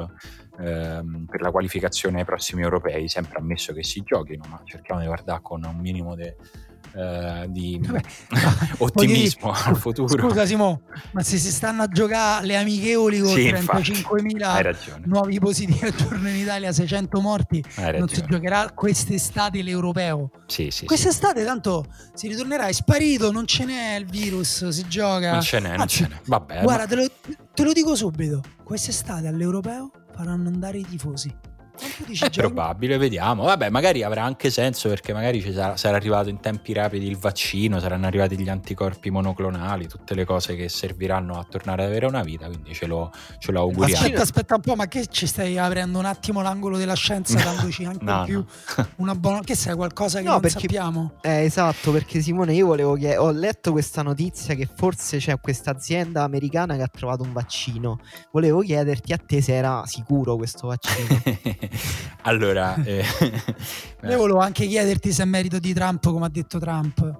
ehm, per la qualificazione ai prossimi europei, sempre ammesso che si giochino, ma cerchiamo di guardare con un minimo di eh, di Vabbè, ottimismo dire, al futuro. Scusa Simo, ma se si stanno a giocare le amichevoli con sì, 35.000 nuovi positivi al giorno in Italia, 600 morti, non si giocherà quest'estate l'europeo. Sì, sì, quest'estate tanto si ritornerà, è sparito, non ce n'è il virus, si gioca. Non ce n'è, non ce n'è. Vabbè, guarda, ma... te, lo, te lo dico subito, quest'estate all'europeo faranno andare i tifosi. È probabile, vediamo. Vabbè, magari avrà anche senso perché magari ci sarà, sarà, arrivato in tempi rapidi il vaccino, saranno arrivati gli anticorpi monoclonali, tutte le cose che serviranno a tornare ad avere una vita, quindi ce lo, ce lo auguriamo. Aspetta, aspetta un po', ma che ci stai aprendo un attimo l'angolo della scienza dandoci anche no, più no. una buona... Che sai, qualcosa che no, non perché... sappiamo? Eh, esatto, perché Simone, io volevo chiedere, ho letto questa notizia che forse c'è questa azienda americana che ha trovato un vaccino. Volevo chiederti a te se era sicuro questo vaccino. allora, eh, io volevo anche chiederti se è merito di Trump, come ha detto Trump.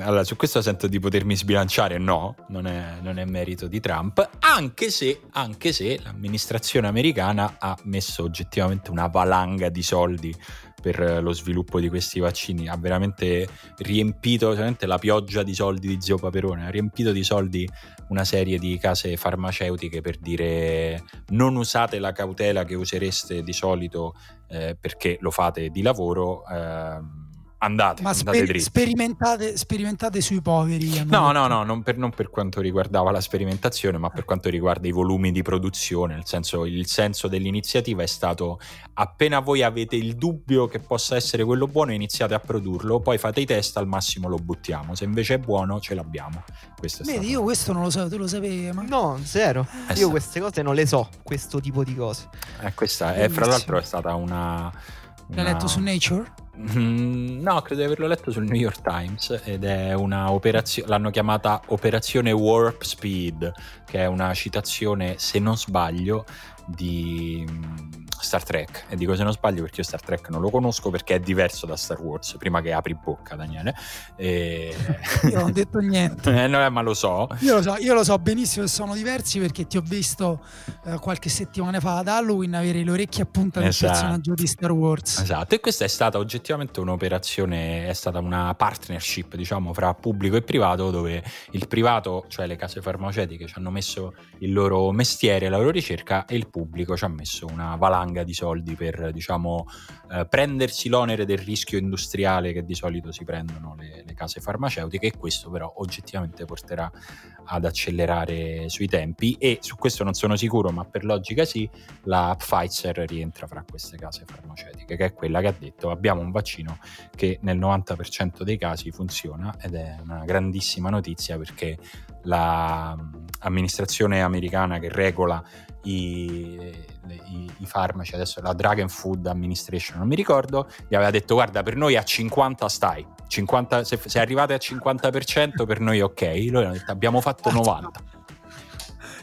Allora, su questo sento di potermi sbilanciare. No, non è, non è merito di Trump, anche se, anche se l'amministrazione americana ha messo oggettivamente una valanga di soldi per lo sviluppo di questi vaccini. Ha veramente riempito veramente la pioggia di soldi di Zio Paperone, ha riempito di soldi una serie di case farmaceutiche per dire non usate la cautela che usereste di solito eh, perché lo fate di lavoro. Eh, andate, Ma andate sper- sperimentate, sperimentate, sui poveri. No, no, no, non per, non per, quanto riguardava la sperimentazione, ma per quanto riguarda i volumi di produzione. Nel senso, il senso dell'iniziativa è stato appena voi avete il dubbio che possa essere quello buono, iniziate a produrlo, poi fate i test, al massimo lo buttiamo. Se invece è buono, ce l'abbiamo. Questo Vedi, stato... io questo non lo so, tu lo sapevi? Ma... No, zero. Eh, io queste cose non le so, questo tipo di cose. Eh, questa è, fra l'altro è stata una... L'hai letto su Nature? Mm, no, credo di averlo letto sul New York Times ed è una operazione, l'hanno chiamata Operazione Warp Speed, che è una citazione, se non sbaglio, di, Star Trek. E dico se non sbaglio perché io Star Trek non lo conosco perché è diverso da Star Wars prima che apri bocca Daniele. E... io non ho detto niente. Eh, no, ma lo so. Io, lo so io lo so benissimo che sono diversi perché ti ho visto eh, qualche settimana fa ad Halloween avere le orecchie a punta del esatto. personaggio di Star Wars. Esatto. E questa è stata oggettivamente un'operazione è stata una partnership diciamo fra pubblico e privato dove il privato cioè le case farmaceutiche ci hanno messo il loro mestiere la loro ricerca e il pubblico ci ha messo una valanga di soldi per diciamo eh, prendersi l'onere del rischio industriale che di solito si prendono le, le, case farmaceutiche e questo però oggettivamente porterà ad accelerare sui tempi e su questo non sono sicuro ma per logica sì la Pfizer rientra fra queste case farmaceutiche che è quella che ha detto abbiamo un vaccino che nel 90% dei casi funziona ed è una grandissima notizia perché l'amministrazione mm, americana che regola i, i, i, farmaci, adesso la Drug and Food Administration, non mi ricordo, gli aveva detto guarda per noi a 50 stai, 50, se, se arrivate al 50% per noi ok, loro hanno detto abbiamo fatto 90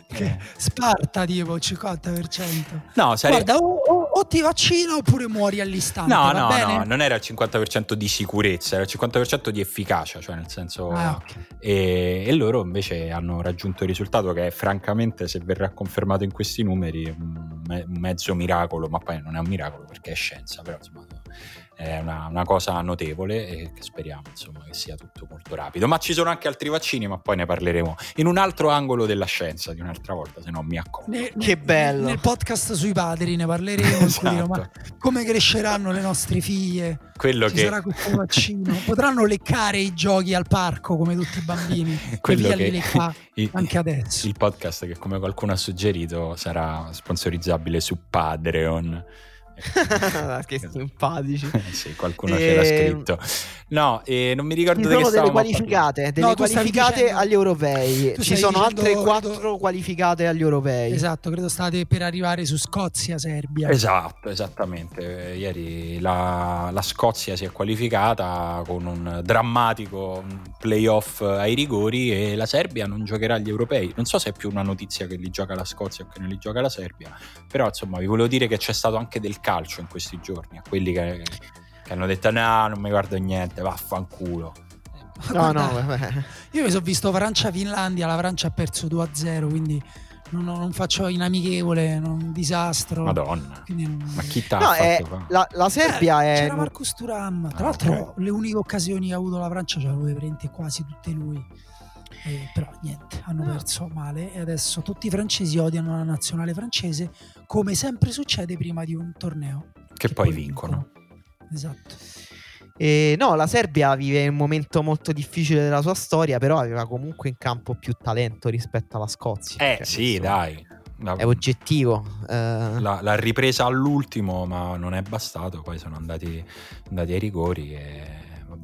che eh. Sparta tipo il 50%. No, sare... Guarda, o, o, o, ti vaccino oppure muori all'istante. No, no, bene? no, non era il 50% di sicurezza, era il 50% di efficacia, cioè nel senso... Ah, okay. e, e, loro invece hanno raggiunto il risultato che è francamente, se verrà confermato in questi numeri, un mezzo miracolo, ma poi non è un miracolo perché è scienza, però insomma è una, una, cosa notevole e che speriamo insomma, che sia tutto molto rapido. Ma ci sono anche altri vaccini, ma poi ne parleremo in un altro angolo della scienza di un'altra volta, se no mi accorgo. Ne, che bello! Nel podcast sui padri ne parleremo, esatto. ma come cresceranno le nostre figlie? Quello ci che... sarà questo vaccino? Potranno leccare i giochi al parco come tutti i bambini? Quello che... Lecca, il, anche adesso. Il podcast che come qualcuno ha suggerito sarà sponsorizzabile su Padreon che simpatici. sì, qualcuno e... ce l'ha ehm, scritto. No, e non mi ricordo delle qualificate, delle no, qualificate dicendo... agli europei. Ci sono dicendo... altre quattro qualificate agli europei. Esatto, credo state per arrivare su Scozia, Serbia. Esatto, esattamente. Ieri la, la Scozia si è qualificata con un drammatico playoff ai rigori e la Serbia non giocherà agli europei. Non so se è più una notizia che li gioca la Scozia o che non li gioca la Serbia, però insomma vi volevo dire che c'è stato anche del calcio in questi giorni, a quelli che, che hanno detto no, non mi guardo niente, vaffanculo. No, no, vabbè. Io mi sono visto Francia-Finlandia, la Francia ha perso 2-0, quindi non, non, faccio in amichevole, un disastro. Madonna. Non... Ma chi t'ha no, fatto? la, la, Serbia eh, è... C'era Marcus Turam. Tra ah, l'altro okay. le uniche occasioni che ha avuto la Francia ce le aveva prendute quasi tutte lui. Eh, però niente, hanno perso male e adesso tutti i francesi odiano la nazionale francese, come sempre succede prima di un torneo. Che, che poi, poi vincono. vincono. Esatto. E no, la Serbia vive un momento molto difficile della sua storia, però aveva comunque in campo più talento rispetto alla Scozia. Eh cioè, sì, dai. La, è oggettivo. Uh... L'ha ripresa all'ultimo, ma non è bastato. Poi sono andati, andati ai rigori e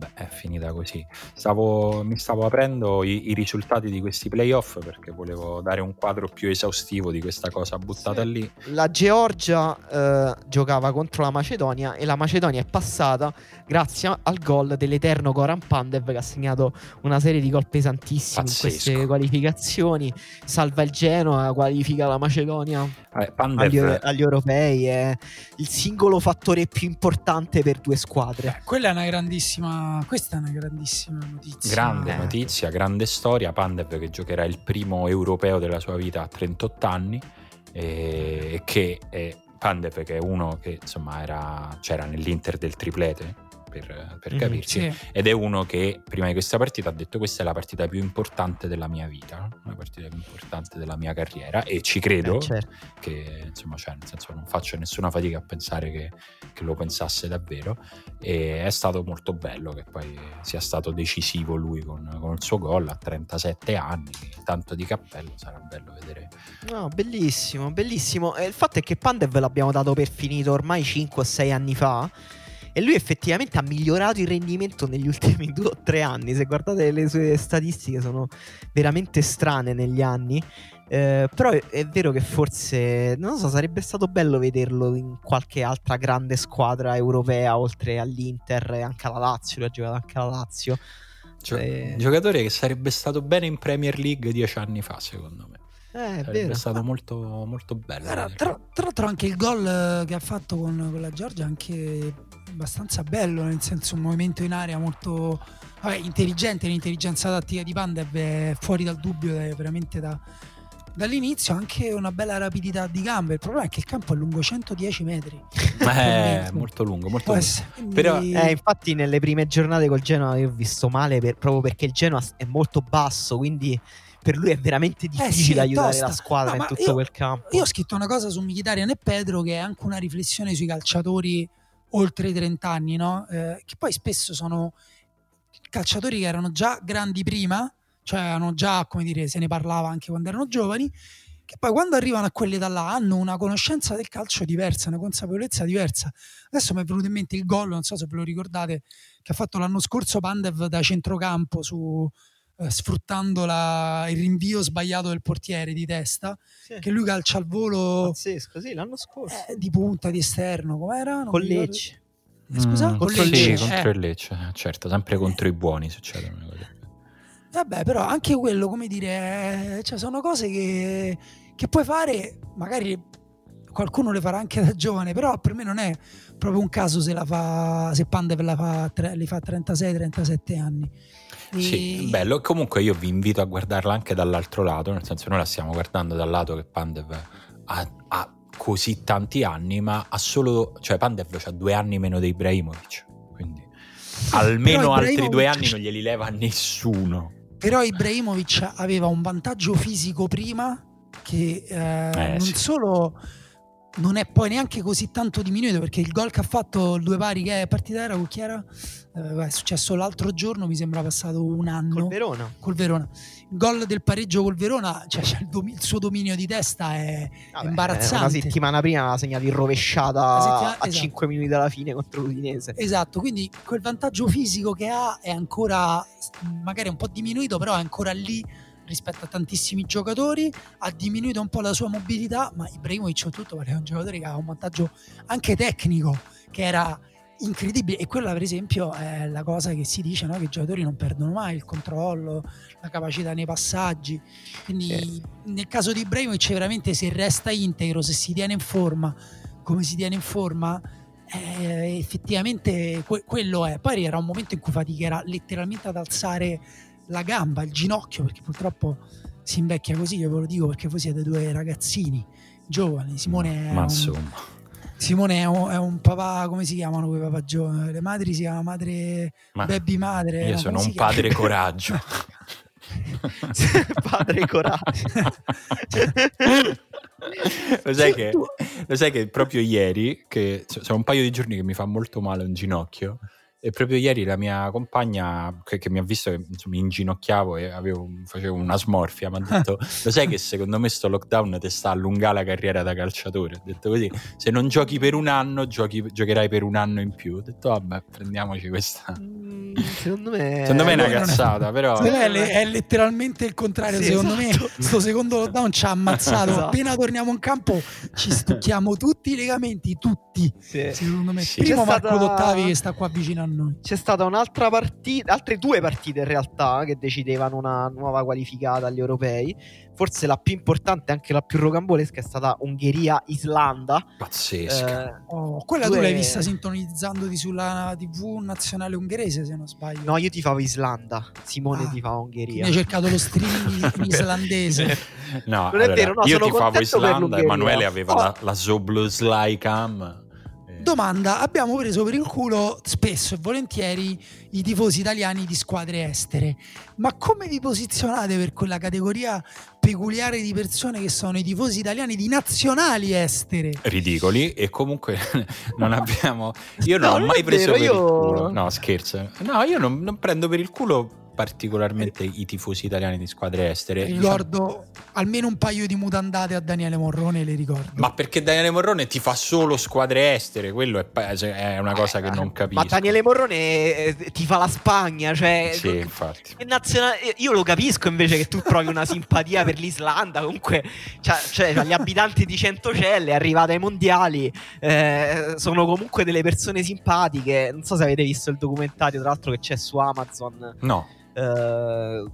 vabbè, è finita così. Stavo, mi stavo aprendo i, i, risultati di questi playoff perché volevo dare un quadro più esaustivo di questa cosa buttata sì. lì. La Georgia eh, giocava contro la Macedonia e la Macedonia è passata grazie al gol dell'eterno Goran Pandev che ha segnato una serie di gol pesantissimi Pazzesco. in queste qualificazioni. Salva il Genoa, qualifica la Macedonia eh, agli, agli, europei. È il singolo fattore più importante per due squadre. Eh, quella è una grandissima questa è una grandissima notizia. Grande eh. notizia, grande storia. Pandev che giocherà il primo europeo della sua vita a 38 anni e che è Pandev che è uno che insomma era, c'era nell'Inter del triplete per, per mm, capirci. Sì. Ed è uno che prima di questa partita ha detto questa è la partita più importante della mia vita, la partita più importante della mia carriera e ci credo eh, certo. che insomma, cioè, nel senso non faccio nessuna fatica a pensare che, che, lo pensasse davvero e è stato molto bello che poi sia stato decisivo lui con, con il suo gol a 37 anni, tanto di cappello, sarà bello vedere. No, bellissimo, bellissimo. E il fatto è che Pandev l'abbiamo dato per finito ormai 5 6 anni fa e lui effettivamente ha migliorato il rendimento negli ultimi due o tre anni. Se guardate le sue statistiche, sono veramente strane negli anni. Eh, però è, è, vero che forse, non so, sarebbe stato bello vederlo in qualche altra grande squadra europea, oltre all'Inter e anche alla Lazio. Lui ha giocato anche alla Lazio. Gio- eh... Giocatore che sarebbe stato bene in Premier League dieci anni fa, secondo me. Eh, è, vero. è stato molto, molto bello. Era, tra, tra, l'altro anche il gol eh, che ha fatto con, con la Georgia anche abbastanza bello, nel senso un movimento in area molto vabbè, intelligente, l'intelligenza tattica di Pandev è fuori dal dubbio, è veramente da, dall'inizio anche una bella rapidità di gambe. Il problema è che il campo è lungo 110 metri. Eh, molto lungo, molto lungo. Però, eh, infatti, nelle prime giornate col Genoa io ho visto male per, proprio perché il Genoa è molto basso, quindi per lui è veramente difficile eh sì, aiutare tosta. la squadra no, in tutto io, quel campo. Io ho scritto una cosa su Mkhitaryan e Pedro che è anche una riflessione sui calciatori oltre i 30 anni, no? eh, che poi spesso sono calciatori che erano già grandi prima cioè hanno già, come dire, se ne parlava anche quando erano giovani, che poi quando arrivano a quelli da là hanno una conoscenza del calcio diversa, una consapevolezza diversa. Adesso mi è venuto in mente il gol, non so se ve lo ricordate, che ha fatto l'anno scorso Pandev da centrocampo su, eh, sfruttando la, il rinvio sbagliato del portiere di testa, sì. che lui calcia al volo. Pazzesco, sì, l'anno scorso. Eh, di punta, di esterno, com'era? Con Lecce. Eh, scusa? Mm, contro, Lecce. Sì, contro il Lecce, certo, sempre contro i buoni succedono le cose. Vabbè, però anche quello, come dire, cioè sono cose che, che puoi fare, magari qualcuno le farà anche da giovane, però per me non è proprio un caso se la fa se Pandev la fa, li fa 36-37 anni. E... Sì, bello. Comunque io vi invito a guardarla anche dall'altro lato, nel senso noi la stiamo guardando dal lato che Pandev ha, ha così tanti anni, ma ha solo, cioè Pandev ha due anni meno di Ibrahimovic, quindi almeno altri due anni non glieli leva nessuno. Però Ibrahimovic aveva un vantaggio fisico prima che eh, eh, non sì. solo non è poi neanche così tanto diminuito perché il gol che ha fatto il due pari che è partita era con chi era? Eh, è successo l'altro giorno mi sembra passato un anno. Col Verona. Col Verona. Il gol del pareggio col Verona cioè, cioè il, dom- il, suo dominio di testa è, Vabbè, è imbarazzante. una settimana prima ha segnato in rovesciata settimana, a esatto. 5 minuti dalla fine contro l'Udinese. Esatto quindi quel vantaggio fisico che ha è ancora magari un po' diminuito però è ancora lì rispetto a tantissimi giocatori, ha diminuito un po' la sua mobilità, ma Ibrahimovic soprattutto perché è un giocatore che ha un vantaggio anche tecnico che era incredibile e quella per esempio è la cosa che si dice no? che i giocatori non perdono mai il controllo la capacità nei passaggi quindi sì. nel caso di Ibrahimovic veramente se resta integro se si tiene in forma come si tiene in forma eh, effettivamente que- quello è poi era un momento in cui faticherà letteralmente ad alzare la gamba, il ginocchio perché purtroppo si invecchia così io ve lo dico perché voi siete due ragazzini giovani Simone è ma un, Simone è un, è un, papà, come si chiamano quei papà giovani? Le madri si chiama madre, Ma baby madre. Io no, sono un padre chiama? coraggio. padre coraggio. lo, sai che, lo sai che proprio ieri, che sono un paio di giorni che mi fa molto male un ginocchio, e proprio ieri la mia compagna, che, che mi ha visto che insomma, mi inginocchiavo e avevo, facevo una smorfia, mi ha detto: Lo sai che secondo me sto lockdown ti sta a allungare la carriera da calciatore? Ho detto così: Se non giochi per un anno, giochi, giocherai per un anno in più. Ho detto: Vabbè, prendiamoci questa. Mm, secondo me, secondo me è una cazzata, però. È, è, letteralmente il contrario. Sì, secondo esatto. me, sto secondo lockdown ci ha ammazzato. esatto. Appena torniamo in campo, ci stucchiamo tutti i legamenti, tutti. Sì. Secondo me, sì. primo Marco stata... Dottavi che sta qua vicino a noi. C'è stata un'altra partita, altre due partite in realtà che decidevano una nuova qualificata agli europei. Forse la più importante, anche la più rocambolesca, è stata Ungheria-Islanda. Pazzesca. Eh, oh, quella due... tu l'hai vista sintonizzandoti sulla TV nazionale ungherese, se non sbaglio. No, io ti favo Islanda. Simone ah, ti fa Ungheria. Mi hai cercato lo streaming islandese. no, non allora, è vero, no, io ti favo Islanda. Emanuele aveva oh. la, la Zobluslai Cam Domanda, abbiamo preso per il culo spesso e volentieri i tifosi italiani di squadre estere, ma come vi posizionate per quella categoria peculiare di persone che sono i tifosi italiani di nazionali estere? Ridicoli e comunque non abbiamo... Io non no, ho mai preso vero, per io... il culo. No, scherzo. No, io non, non prendo per il culo particolarmente i tifosi italiani di squadre estere. Ricordo diciamo... almeno un paio di mutandate a Daniele Morrone, le ricordo. Ma perché Daniele Morrone ti fa solo squadre estere? Quello è, cioè, è una cosa che non capisco. Ma Daniele Morrone eh, ti fa la Spagna, cioè... Sì, infatti. Nazionale... Io lo capisco invece che tu provi una simpatia per l'Islanda, comunque cioè, cioè, gli abitanti di Centocelle, arrivati ai mondiali, eh, sono comunque delle persone simpatiche. Non so se avete visto il documentario, tra l'altro, che c'è su Amazon. No Uh,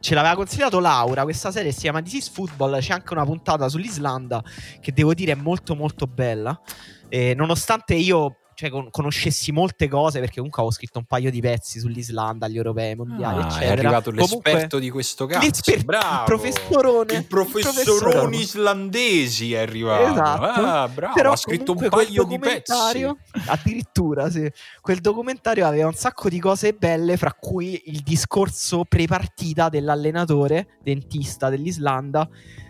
ce l'aveva consigliato Laura, questa serie si chiama This is Football, c'è anche una puntata sull'Islanda che devo dire è molto molto bella. E nonostante io cioè, con- conoscessi molte cose perché comunque avevo scritto un paio di pezzi sull'Islanda, agli europei, mondiali, ah, eccetera. È arrivato l'esperto comunque, di questo caso. Bravo. Il professorone. Il professorone islandesi è arrivato. Esatto. Ah, bravo, Però ha scritto un paio di pezzi. Addirittura, sì. Quel documentario aveva un sacco di cose belle, fra cui il discorso pre-partita dell'allenatore dentista dell'Islanda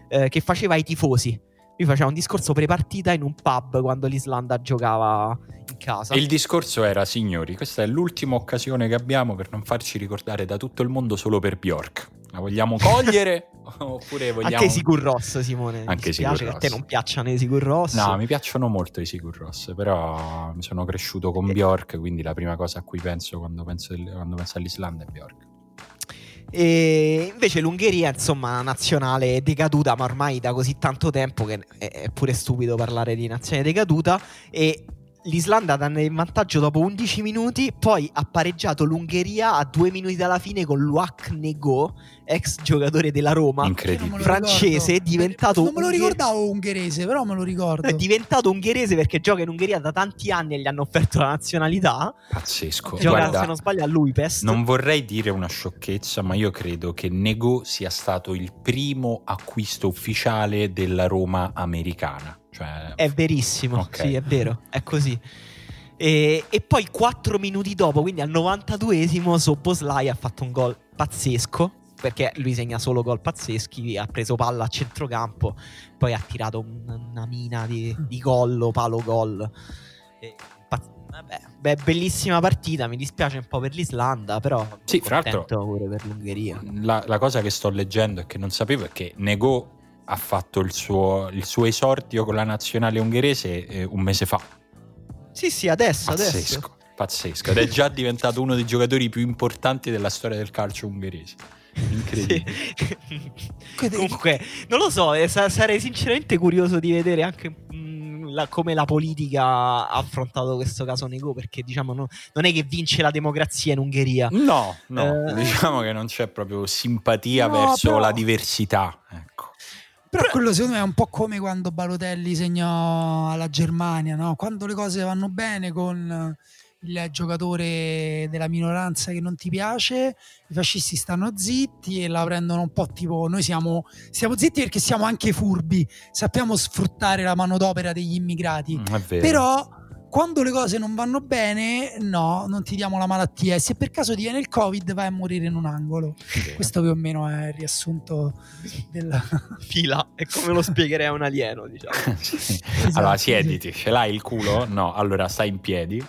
eh, che faceva ai tifosi lui faceva un discorso pre-partita in un pub quando l'Islanda giocava in casa. E il discorso era, signori, questa è l'ultima occasione che abbiamo per non farci ricordare da tutto il mondo solo per Bjork. La vogliamo cogliere oppure vogliamo... Anche i Sigur Ross, Simone. Anche i Sigur che a te non piacciono i Sigur Ross? No, mi piacciono molto i Sigur Ross, però mi sono cresciuto con eh. Bjork, quindi la prima cosa a cui penso quando penso, quando penso all'Islanda è Bjork. E invece l'Ungheria, insomma, nazionale decaduta, ma ormai da così tanto tempo che è pure stupido parlare di nazione decaduta. E l'Islanda danno in vantaggio dopo 11 minuti, poi ha pareggiato l'Ungheria a due minuti dalla fine con Luac Nego, ex giocatore della Roma, francese, diventato... Non me lo ricordavo ungherese, però me lo ricordo. È diventato ungherese perché gioca in Ungheria da tanti anni e gli hanno offerto la nazionalità. Pazzesco. Gioca, Guarda, se non sbaglio, a Luipest. Non vorrei dire una sciocchezza, ma io credo che Nego sia stato il primo acquisto ufficiale della Roma americana. Cioè... È verissimo, okay. sì, è vero, è così. E, e, poi 4 minuti dopo, quindi al 92esimo, Soboslai ha fatto un gol pazzesco. Perché lui segna solo gol pazzeschi. Ha preso palla a centrocampo, poi ha tirato un, una mina di, di gol, palo gol. E, vabbè, beh, bellissima partita. Mi dispiace un po' per l'Islanda, però sì, fra l'altro, pure per l'Ungheria. La, la, cosa che sto leggendo e che non sapevo è che Negò ha fatto il suo, il suo esordio con la nazionale ungherese eh, un mese fa. Sì, sì, adesso. Pazzesco, adesso. pazzesco. Ed è già diventato uno dei giocatori più importanti della storia del calcio ungherese. Incredibile. Sì. Comunque, non lo so, eh, sarei sinceramente curioso di vedere anche mm, la, come la politica ha affrontato questo caso Nego, perché diciamo no, non è che vince la democrazia in Ungheria. No, no, eh, diciamo che non c'è proprio simpatia no, verso però... la diversità. Ecco. Però quello secondo me è un po' come quando Balotelli segnò alla Germania, no? Quando le cose vanno bene con il giocatore della minoranza che non ti piace, i fascisti stanno zitti e la prendono un po' tipo noi siamo, siamo zitti perché siamo anche furbi, sappiamo sfruttare la manodopera degli immigrati. Mm, Però quando le cose non vanno bene, no, non ti diamo la malattia. E se per caso ti viene il Covid, vai a morire in un angolo. Sì. Questo più o meno è il riassunto della fila. È come lo spiegherei a un alieno, diciamo. sì. esatto, allora, siediti, sì. ce l'hai il culo? No, allora stai in piedi.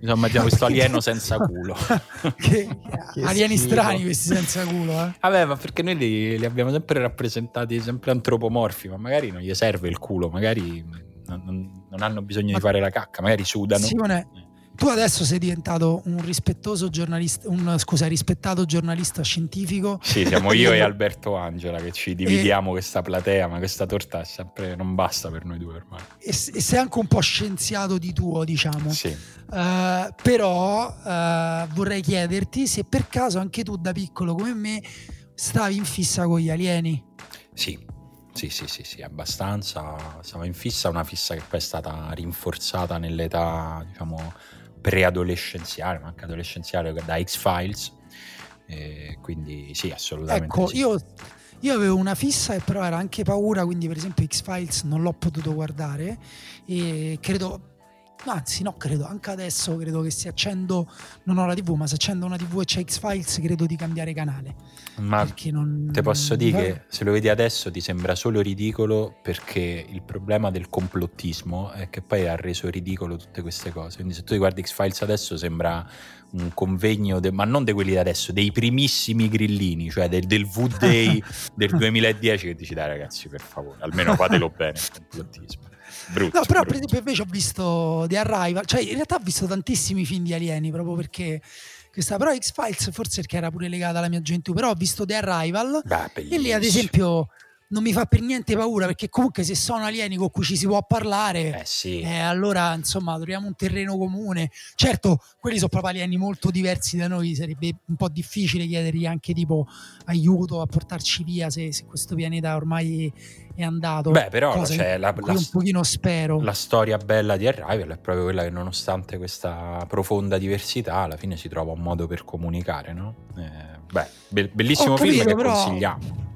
Insomma, abbiamo questo alieno senza culo. che, che alieni schifo. strani questi senza culo, eh? Vabbè, ma perché noi li, li abbiamo sempre rappresentati sempre antropomorfi, ma magari non gli serve il culo, magari non, non hanno bisogno Ma, di fare la cacca, magari sudano. Simone, tu adesso sei diventato un rispettoso giornalista, un scusa, rispettato giornalista scientifico. Sì, siamo io e Alberto Angela che ci dividiamo e... questa platea, ma questa torta sempre non basta per noi due ormai. E, e sei anche un po' scienziato di tuo, diciamo. Sì. Uh, però uh, vorrei chiederti se per caso anche tu da piccolo come me stavi in fissa con gli alieni. Sì, sì, sì, sì, sì, abbastanza. Stavo in fissa, una fissa che poi è stata rinforzata nell'età, diciamo, preadolescenziale, ma anche adolescenziale da X-Files. E quindi sì, assolutamente. Ecco, sì. io, io, avevo una fissa e però era anche paura, quindi per esempio X-Files non l'ho potuto guardare e credo anzi no credo anche adesso credo che se accendo non ho la tv ma se accendo una tv e c'è X-Files credo di cambiare canale. Ma non, te posso dire che se lo vedi adesso ti sembra solo ridicolo perché il problema del complottismo è che poi ha reso ridicolo tutte queste cose. Quindi se tu guardi X-Files adesso sembra un convegno, de, ma non di quelli di adesso, dei primissimi grillini, cioè del, del V-Day del 2010 che dici dai ragazzi per favore, almeno fatelo bene il complottismo brutto. No, però brutto. per esempio invece ho visto The Arrival, cioè in realtà ho visto tantissimi film di alieni proprio perché questa però X-Files forse perché era pure legata alla mia gioventù, però ho visto The Arrival Beh, e lì ad esempio non mi fa per niente paura perché comunque se sono alieni con cui ci si può parlare, eh sì. eh, allora insomma troviamo un terreno comune. Certo, quelli sono proprio alieni molto diversi da noi, sarebbe un po' difficile chiedergli anche tipo aiuto a portarci via se, se questo pianeta ormai è andato. Beh, però Cosa cioè, la, la, un pochino spero. La storia bella di Arrival è proprio quella che nonostante questa profonda diversità alla fine si trova un modo per comunicare, no? Eh, beh, be- bellissimo capito, film che però... consigliamo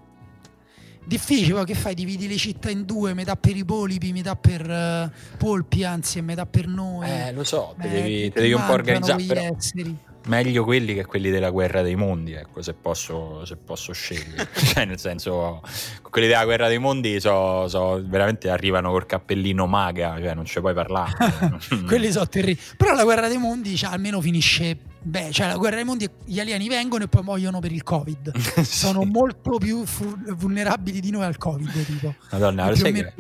difficile, che fai? Dividi le città in due, metà per i polipi, metà per uh, polpi, anzi, e metà per noi. Eh, lo so, te devi, te devi un po' organizzare. Però... Esseri meglio quelli che quelli della guerra dei mondi, ecco, se posso, se posso scegliere. cioè, nel senso, quelli della guerra dei mondi so, so, veramente arrivano col cappellino maga, cioè non ci puoi parlare. quelli sono terribili. Però la guerra dei mondi cioè, almeno finisce Beh, cioè la guerra dei mondi, gli alieni vengono e poi muoiono per il Covid. sì. Sono molto più vulnerabili di noi al Covid. Tipo. Madonna, sai che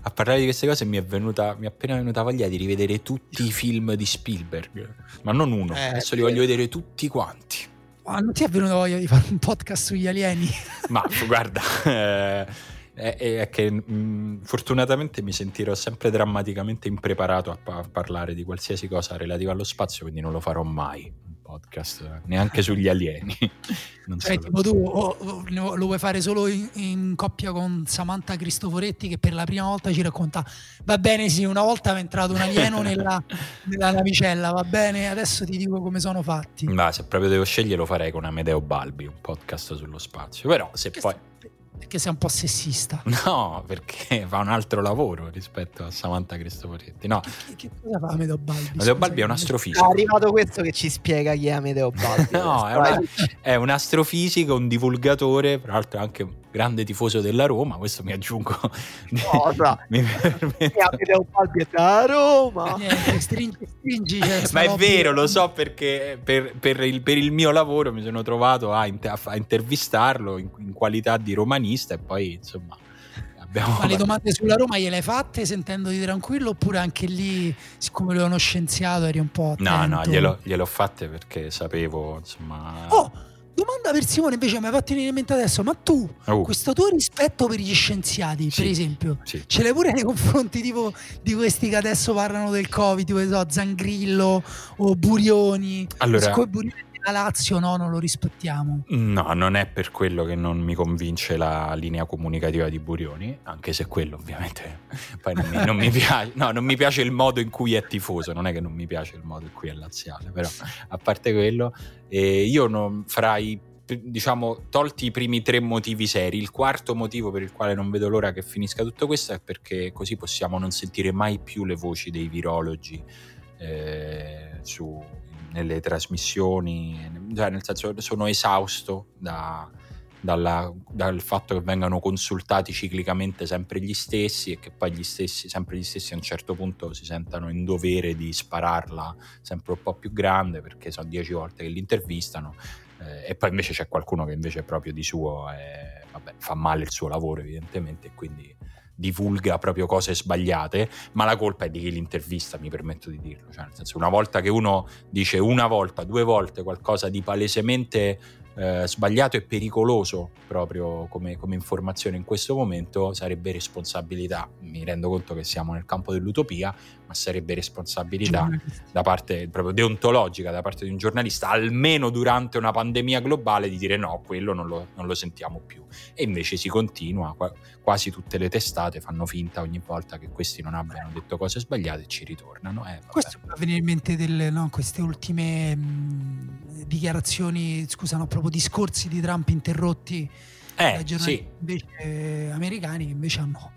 a parlare di queste cose mi è, venuta, mi è appena venuta voglia di rivedere tutti i film di Spielberg, ma non uno, eh, adesso li voglio vedere tutti quanti. Ma non ti è venuta voglia di fare un podcast sugli alieni? ma guarda. Eh, è, è che mh, mm, fortunatamente mi sentirò sempre drammaticamente impreparato a, a, parlare di qualsiasi cosa relativa allo spazio, quindi non lo farò mai podcast, neanche sugli alieni. Non cioè, tipo tu o, o, lo vuoi fare solo in, in, coppia con Samantha Cristoforetti che per la prima volta ci racconta, va bene sì, una volta è entrato un alieno nella, nella, navicella, va bene, adesso ti dico come sono fatti. Ma se proprio devo scegliere lo farei con Amedeo Balbi, un podcast sullo spazio, però se che poi... Sta perché sei un po' sessista. No, perché fa un altro lavoro rispetto a Samantha Cristoforetti. No. Che, che cosa fa Amedeo Balbi? Amedeo Balbi è un astrofisico. È arrivato questo che ci spiega chi è Amedeo Balbi. no, è, una, è, un astrofisico, un divulgatore, tra l'altro anche grande tifoso della Roma, questo mi aggiungo. Cosa? mi permetto. Amedeo Balbi è da Roma. Niente, stringi, stringi. Cioè, Ma è vero, lo so perché per, per, il, per, il, mio lavoro mi sono trovato a, a intervistarlo in, in qualità di romanista e poi insomma Abbiamo... Ma le domande sulla Roma gliele hai fatte sentendoti tranquillo oppure anche lì, siccome lui è uno scienziato, eri un po' attento? No, no, glielo, gliel'ho fatte perché sapevo, insomma... Oh! Domanda per Simone invece mi ha fatto venire in mente adesso, ma tu oh. questo tuo rispetto per gli scienziati, sì, per esempio, sì. ce l'hai pure nei confronti tipo di questi che adesso parlano del Covid, tipo so, Zangrillo o Burioni? Allora, Burioni la Lazio no, non lo rispettiamo. No, non è per quello che non mi convince la linea comunicativa di Burioni, anche se quello ovviamente poi non mi, non mi piace. No, non mi piace il modo in cui è tifoso, non è che non mi piace il modo in cui è laziale, però a parte quello, eh, io non, fra i diciamo, tolti i primi tre motivi seri, il quarto motivo per il quale non vedo l'ora che finisca tutto questo è perché così possiamo non sentire mai più le voci dei virologi eh, su, nelle trasmissioni, cioè nel senso sono esausto da, dalla, dal fatto che vengano consultati ciclicamente sempre gli stessi e che poi gli stessi, sempre gli stessi a un certo punto si sentano in dovere di spararla sempre un po' più grande perché sono dieci volte che li intervistano eh, e poi invece c'è qualcuno che invece è proprio di suo e vabbè, fa male il suo lavoro evidentemente e quindi divulga proprio cose sbagliate, ma la colpa è di chi l'intervista, mi permetto di dirlo. Cioè, nel senso, una volta che uno dice una volta, due volte qualcosa di palesemente eh, sbagliato e pericoloso proprio come, come, informazione in questo momento sarebbe responsabilità, mi rendo conto che siamo nel campo dell'utopia, ma sarebbe responsabilità da parte proprio deontologica da parte di un giornalista, almeno durante una pandemia globale, di dire no, quello non lo, non lo sentiamo più. E invece si continua, quasi tutte le testate fanno finta ogni volta che questi non abbiano detto cose sbagliate e ci ritornano. Eh, Questo fa venire in mente delle, no, queste ultime mh, dichiarazioni, scusa, no, proprio discorsi di Trump interrotti eh, giornalisti sì. invece, americani che invece hanno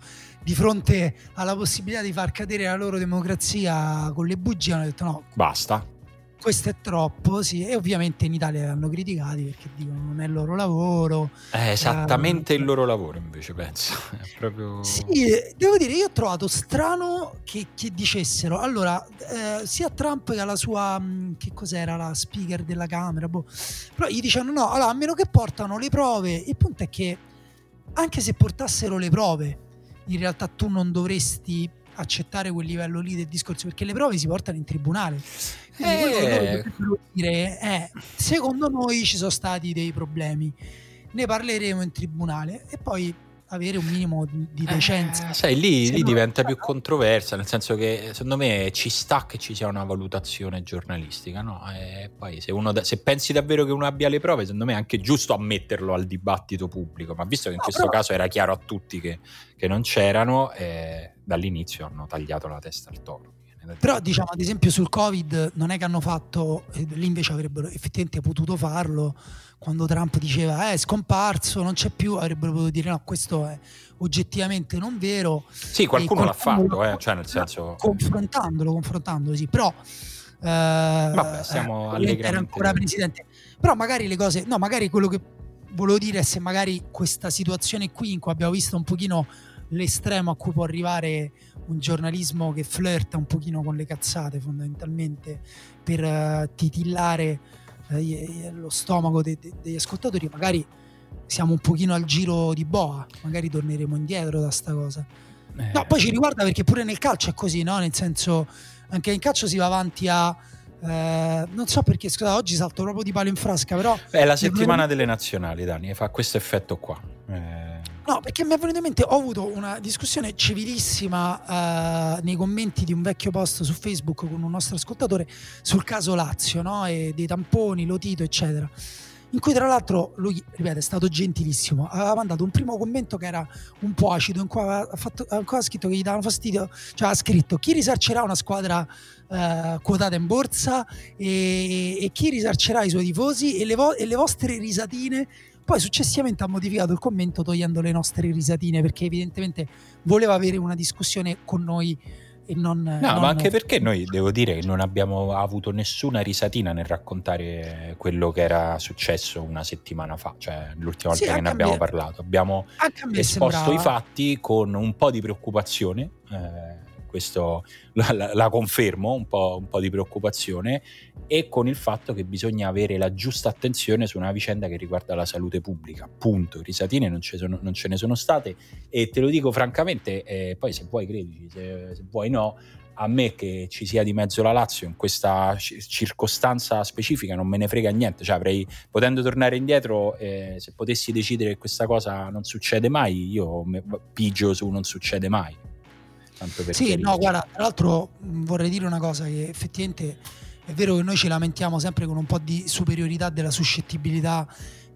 di fronte alla possibilità di far cadere la loro democrazia con le bugie hanno detto no. Basta. Questo è troppo, sì, e ovviamente in Italia li hanno criticati perché dicono non è il loro lavoro. È esattamente uh, il loro lavoro invece, penso. Proprio... Sì, devo dire, io ho trovato strano che, che dicessero, allora, eh, sia Trump che la sua, mm, che cos'era, la speaker della Camera, boh, però gli dicevano no, allora, a meno che portano le prove, il punto è che anche se portassero le prove, in realtà tu non dovresti accettare quel livello lì del discorso perché le prove si portano in tribunale. Eh. Dire, eh, secondo noi ci sono stati dei problemi, ne parleremo in tribunale e poi avere un minimo di, di decenza. Eh, sai, lì, lì diventa più controversa, nel senso che secondo me ci sta che ci sia una valutazione giornalistica, no? E poi se, uno, se pensi davvero che uno abbia le prove, secondo me è anche giusto ammetterlo al dibattito pubblico, ma visto che in no, questo però... caso era chiaro a tutti che, che non c'erano, eh, dall'inizio hanno tagliato la testa al toro. Però diciamo ad esempio sul Covid non è che hanno fatto, eh, lì invece avrebbero effettivamente potuto farlo, quando Trump diceva eh, è scomparso, non c'è più, avrebbero potuto dire no, questo è oggettivamente non vero. Sì, qualcuno, l'ha fatto, eh, cioè nel senso... Confrontandolo, confrontandolo, sì, però... Eh, Vabbè, stiamo eh, era ancora presidente. Però magari le cose, no, magari quello che volevo dire è se magari questa situazione qui in cui abbiamo visto un pochino l'estremo a cui può arrivare un giornalismo che flirta un pochino con le cazzate fondamentalmente per uh, titillare uh, lo stomaco de- de- degli ascoltatori magari siamo un pochino al giro di boa magari torneremo indietro da sta cosa eh. no poi ci riguarda perché pure nel calcio è così no nel senso anche in calcio si va avanti a eh, non so perché, scusa, oggi salto proprio di palo in frasca, però... È la settimana delle nazionali, Dani, fa questo effetto qua. Eh... No, perché mi è venuto in mente, ho avuto una discussione civilissima eh, nei commenti di un vecchio post su Facebook con un nostro ascoltatore sul caso Lazio, no? Dei tamponi, Lotito, eccetera in cui tra l'altro lui, ripeto, è stato gentilissimo, aveva mandato un primo commento che era un po' acido, in cui aveva, fatto, aveva scritto che gli davano fastidio, cioè ha scritto chi risarcerà una squadra eh, quotata in borsa e, e, chi risarcerà i suoi tifosi e le, vo- e le vostre risatine poi successivamente ha modificato il commento togliendo le nostre risatine perché evidentemente voleva avere una discussione con noi e non... No, non... ma anche perché noi, devo dire, che non abbiamo avuto nessuna risatina nel raccontare quello che era successo una settimana fa, cioè l'ultima volta sì, che ne abbiamo me... parlato. Abbiamo esposto sembrava... i fatti con un po' di preoccupazione. Eh, questo la, la, confermo, un po', un po', di preoccupazione, e con il fatto che bisogna avere la giusta attenzione su una vicenda che riguarda la salute pubblica. Punto. Risatine non ce, sono, non ce ne sono state e te lo dico francamente, eh, poi se vuoi credici, se, se vuoi no, a me che ci sia di mezzo la Lazio in questa circostanza specifica non me ne frega niente, cioè avrei, potendo tornare indietro, eh, se potessi decidere che questa cosa non succede mai, io pigio su non succede mai. Tanto per sì, no, guarda, tra l'altro vorrei dire una cosa che effettivamente è vero che noi ci lamentiamo sempre con un po' di superiorità della suscettibilità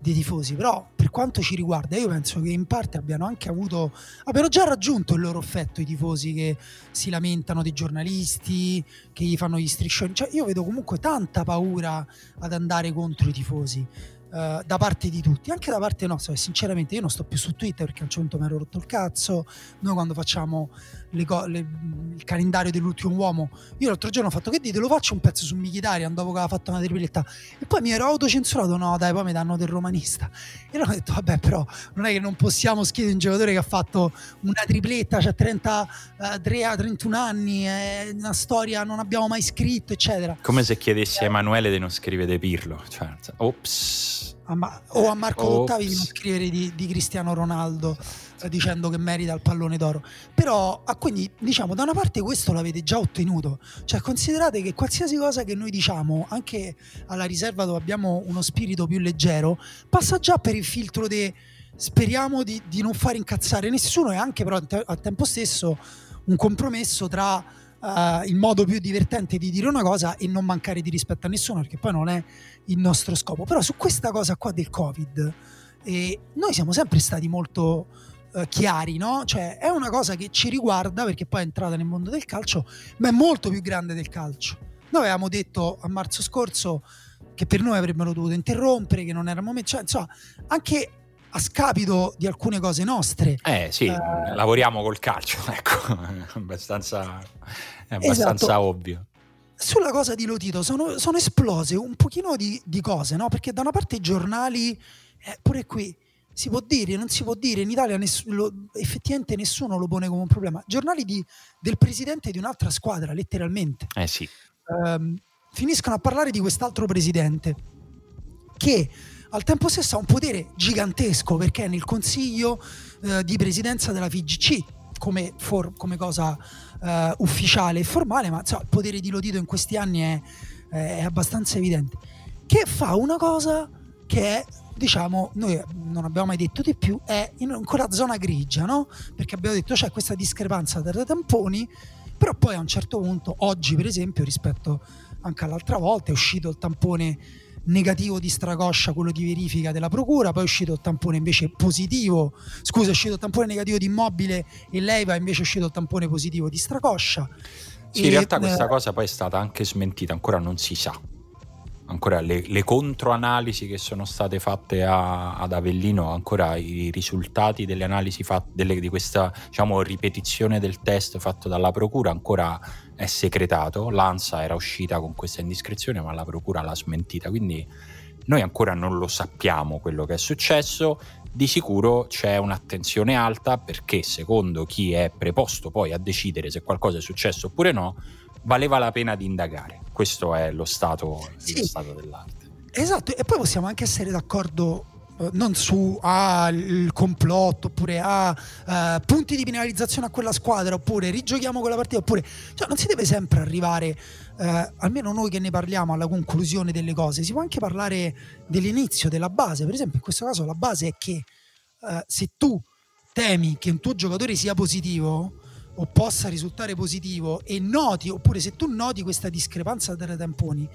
dei tifosi, però per quanto ci riguarda io penso che in parte abbiano anche avuto, abbiano già raggiunto il loro effetto i tifosi che si lamentano dei giornalisti, che gli fanno gli striscioni, cioè io vedo comunque tanta paura ad andare contro i tifosi. Uh, da parte di tutti, anche da parte nostra. Sinceramente, io non sto più su Twitter perché a un certo punto mi ero rotto il cazzo. Noi, quando facciamo le go- le, il calendario dell'ultimo uomo. Io l'altro giorno ho fatto che dite, lo faccio un pezzo su Mkhitaryan dopo che aveva fatto una tripletta e poi mi ero autocensurato, no dai, poi mi danno del romanista. E allora ho detto, vabbè però non è che non possiamo schiedere un giocatore che ha fatto una tripletta, cioè 33 a 31 anni, è una storia non abbiamo mai scritto, eccetera. Come se chiedessi a Emanuele di non scrivere Pirlo, cioè, ops. A Ma- o a Marco Ottavi di non scrivere di, di Cristiano Ronaldo dicendo che merita il pallone d'oro. Però, ah, quindi, diciamo, da una parte questo l'avete già ottenuto. Cioè, considerate che qualsiasi cosa che noi diciamo, anche alla riserva dove abbiamo uno spirito più leggero, passa già per il filtro di speriamo di, di non far incazzare nessuno e anche però al tempo stesso un compromesso tra Uh, il modo più divertente di dire una cosa e non mancare di rispetto a nessuno, perché poi non è il nostro scopo. Però su questa cosa qua del Covid, eh, noi siamo sempre stati molto eh, chiari, no? Cioè è una cosa che ci riguarda perché poi è entrata nel mondo del calcio, ma è molto più grande del calcio. Noi avevamo detto a marzo scorso che per noi avrebbero dovuto interrompere, che non era il momento, cioè insomma, anche a scapito di alcune cose nostre. Eh sì, eh, lavoriamo col calcio, ecco, è abbastanza, è abbastanza esatto. ovvio. Sulla cosa di Lotito sono, sono esplose un pochino di, di, cose, no? Perché da una parte i giornali, eh, pure qui, si può dire, non si può dire, in Italia ness- lo, effettivamente nessuno lo pone come un problema. Giornali di, del presidente di un'altra squadra, letteralmente. Eh sì. Um, finiscono a parlare di quest'altro presidente che al tempo stesso ha un potere gigantesco perché è nel consiglio uh, di presidenza della FIGC come, for- come cosa uh, ufficiale e formale, ma insomma, il potere di Lodito in questi anni è, è abbastanza evidente. Che fa una cosa che è diciamo, noi non abbiamo mai detto di più, è in quella zona grigia, no? Perché abbiamo detto c'è questa discrepanza tra tamponi, però poi a un certo punto, oggi per esempio, rispetto anche all'altra volta, è uscito il tampone negativo di Stracoscia, quello di verifica della procura, poi è uscito il tampone invece positivo, scusa, è uscito il tampone negativo di immobile e Leiva invece è uscito il tampone positivo di Stracoscia. Sì, e, in realtà questa eh, cosa poi è stata anche smentita, ancora non si sa ancora le, le controanalisi che sono state fatte a, ad Avellino, ancora i risultati delle analisi fatte, delle, di questa diciamo, ripetizione del test fatto dalla Procura ancora è secretato. L'ANSA era uscita con questa indiscrezione, ma la Procura l'ha smentita. Quindi noi ancora non lo sappiamo quello che è successo. Di sicuro c'è un'attenzione alta perché, secondo chi è preposto poi a decidere se qualcosa è successo oppure no, valeva la pena di indagare. Questo è lo stato, sì. lo stato dell'arte. Esatto, e poi possiamo anche essere d'accordo non su ah, il complotto oppure ah, uh, punti di penalizzazione a quella squadra oppure rigiochiamo quella partita oppure cioè, non si deve sempre arrivare uh, almeno noi che ne parliamo alla conclusione delle cose. Si può anche parlare dell'inizio della base. Per esempio in questo caso la base è che uh, se tu temi che un tuo giocatore sia positivo o possa risultare positivo e noti, oppure se tu noti questa discrepanza tra tamponi,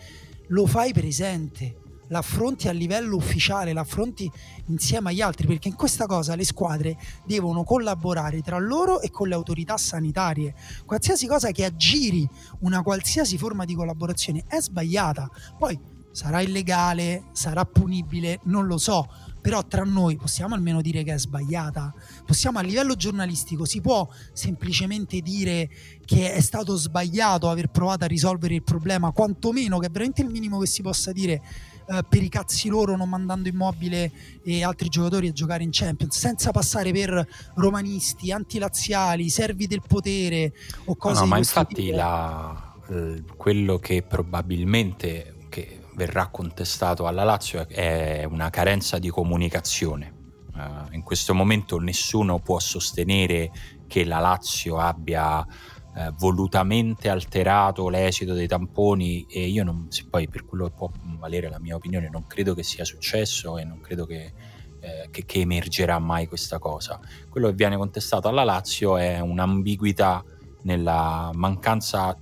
lo fai presente, l'affronti a livello ufficiale, l'affronti insieme agli altri, perché in questa cosa le squadre devono collaborare tra loro e con le autorità sanitarie. Qualsiasi cosa che aggiri una qualsiasi forma di collaborazione è sbagliata. Poi sarà illegale, sarà punibile, non lo so però tra noi possiamo almeno dire che è sbagliata? Possiamo a livello giornalistico, si può semplicemente dire che è stato sbagliato aver provato a risolvere il problema, quantomeno che è veramente il minimo che si possa dire eh, per i cazzi loro non mandando immobile e altri giocatori a giocare in Champions, senza passare per romanisti, antilaziali, servi del potere o cose no, no, ma infatti la, eh, quello che probabilmente che verrà contestato alla Lazio è una carenza di comunicazione. Uh, in questo momento nessuno può sostenere che la Lazio abbia uh, volutamente alterato l'esito dei tamponi e io non, se poi per quello può valere la mia opinione non credo che sia successo e non credo che, eh, che, che emergerà mai questa cosa. Quello che viene contestato alla Lazio è un'ambiguità nella mancanza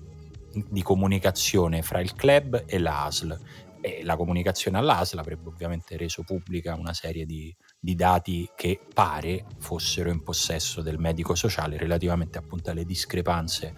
di comunicazione fra il club e l'ASL e la comunicazione all'ASL avrebbe ovviamente reso pubblica una serie di, di, dati che pare fossero in possesso del medico sociale relativamente appunto alle discrepanze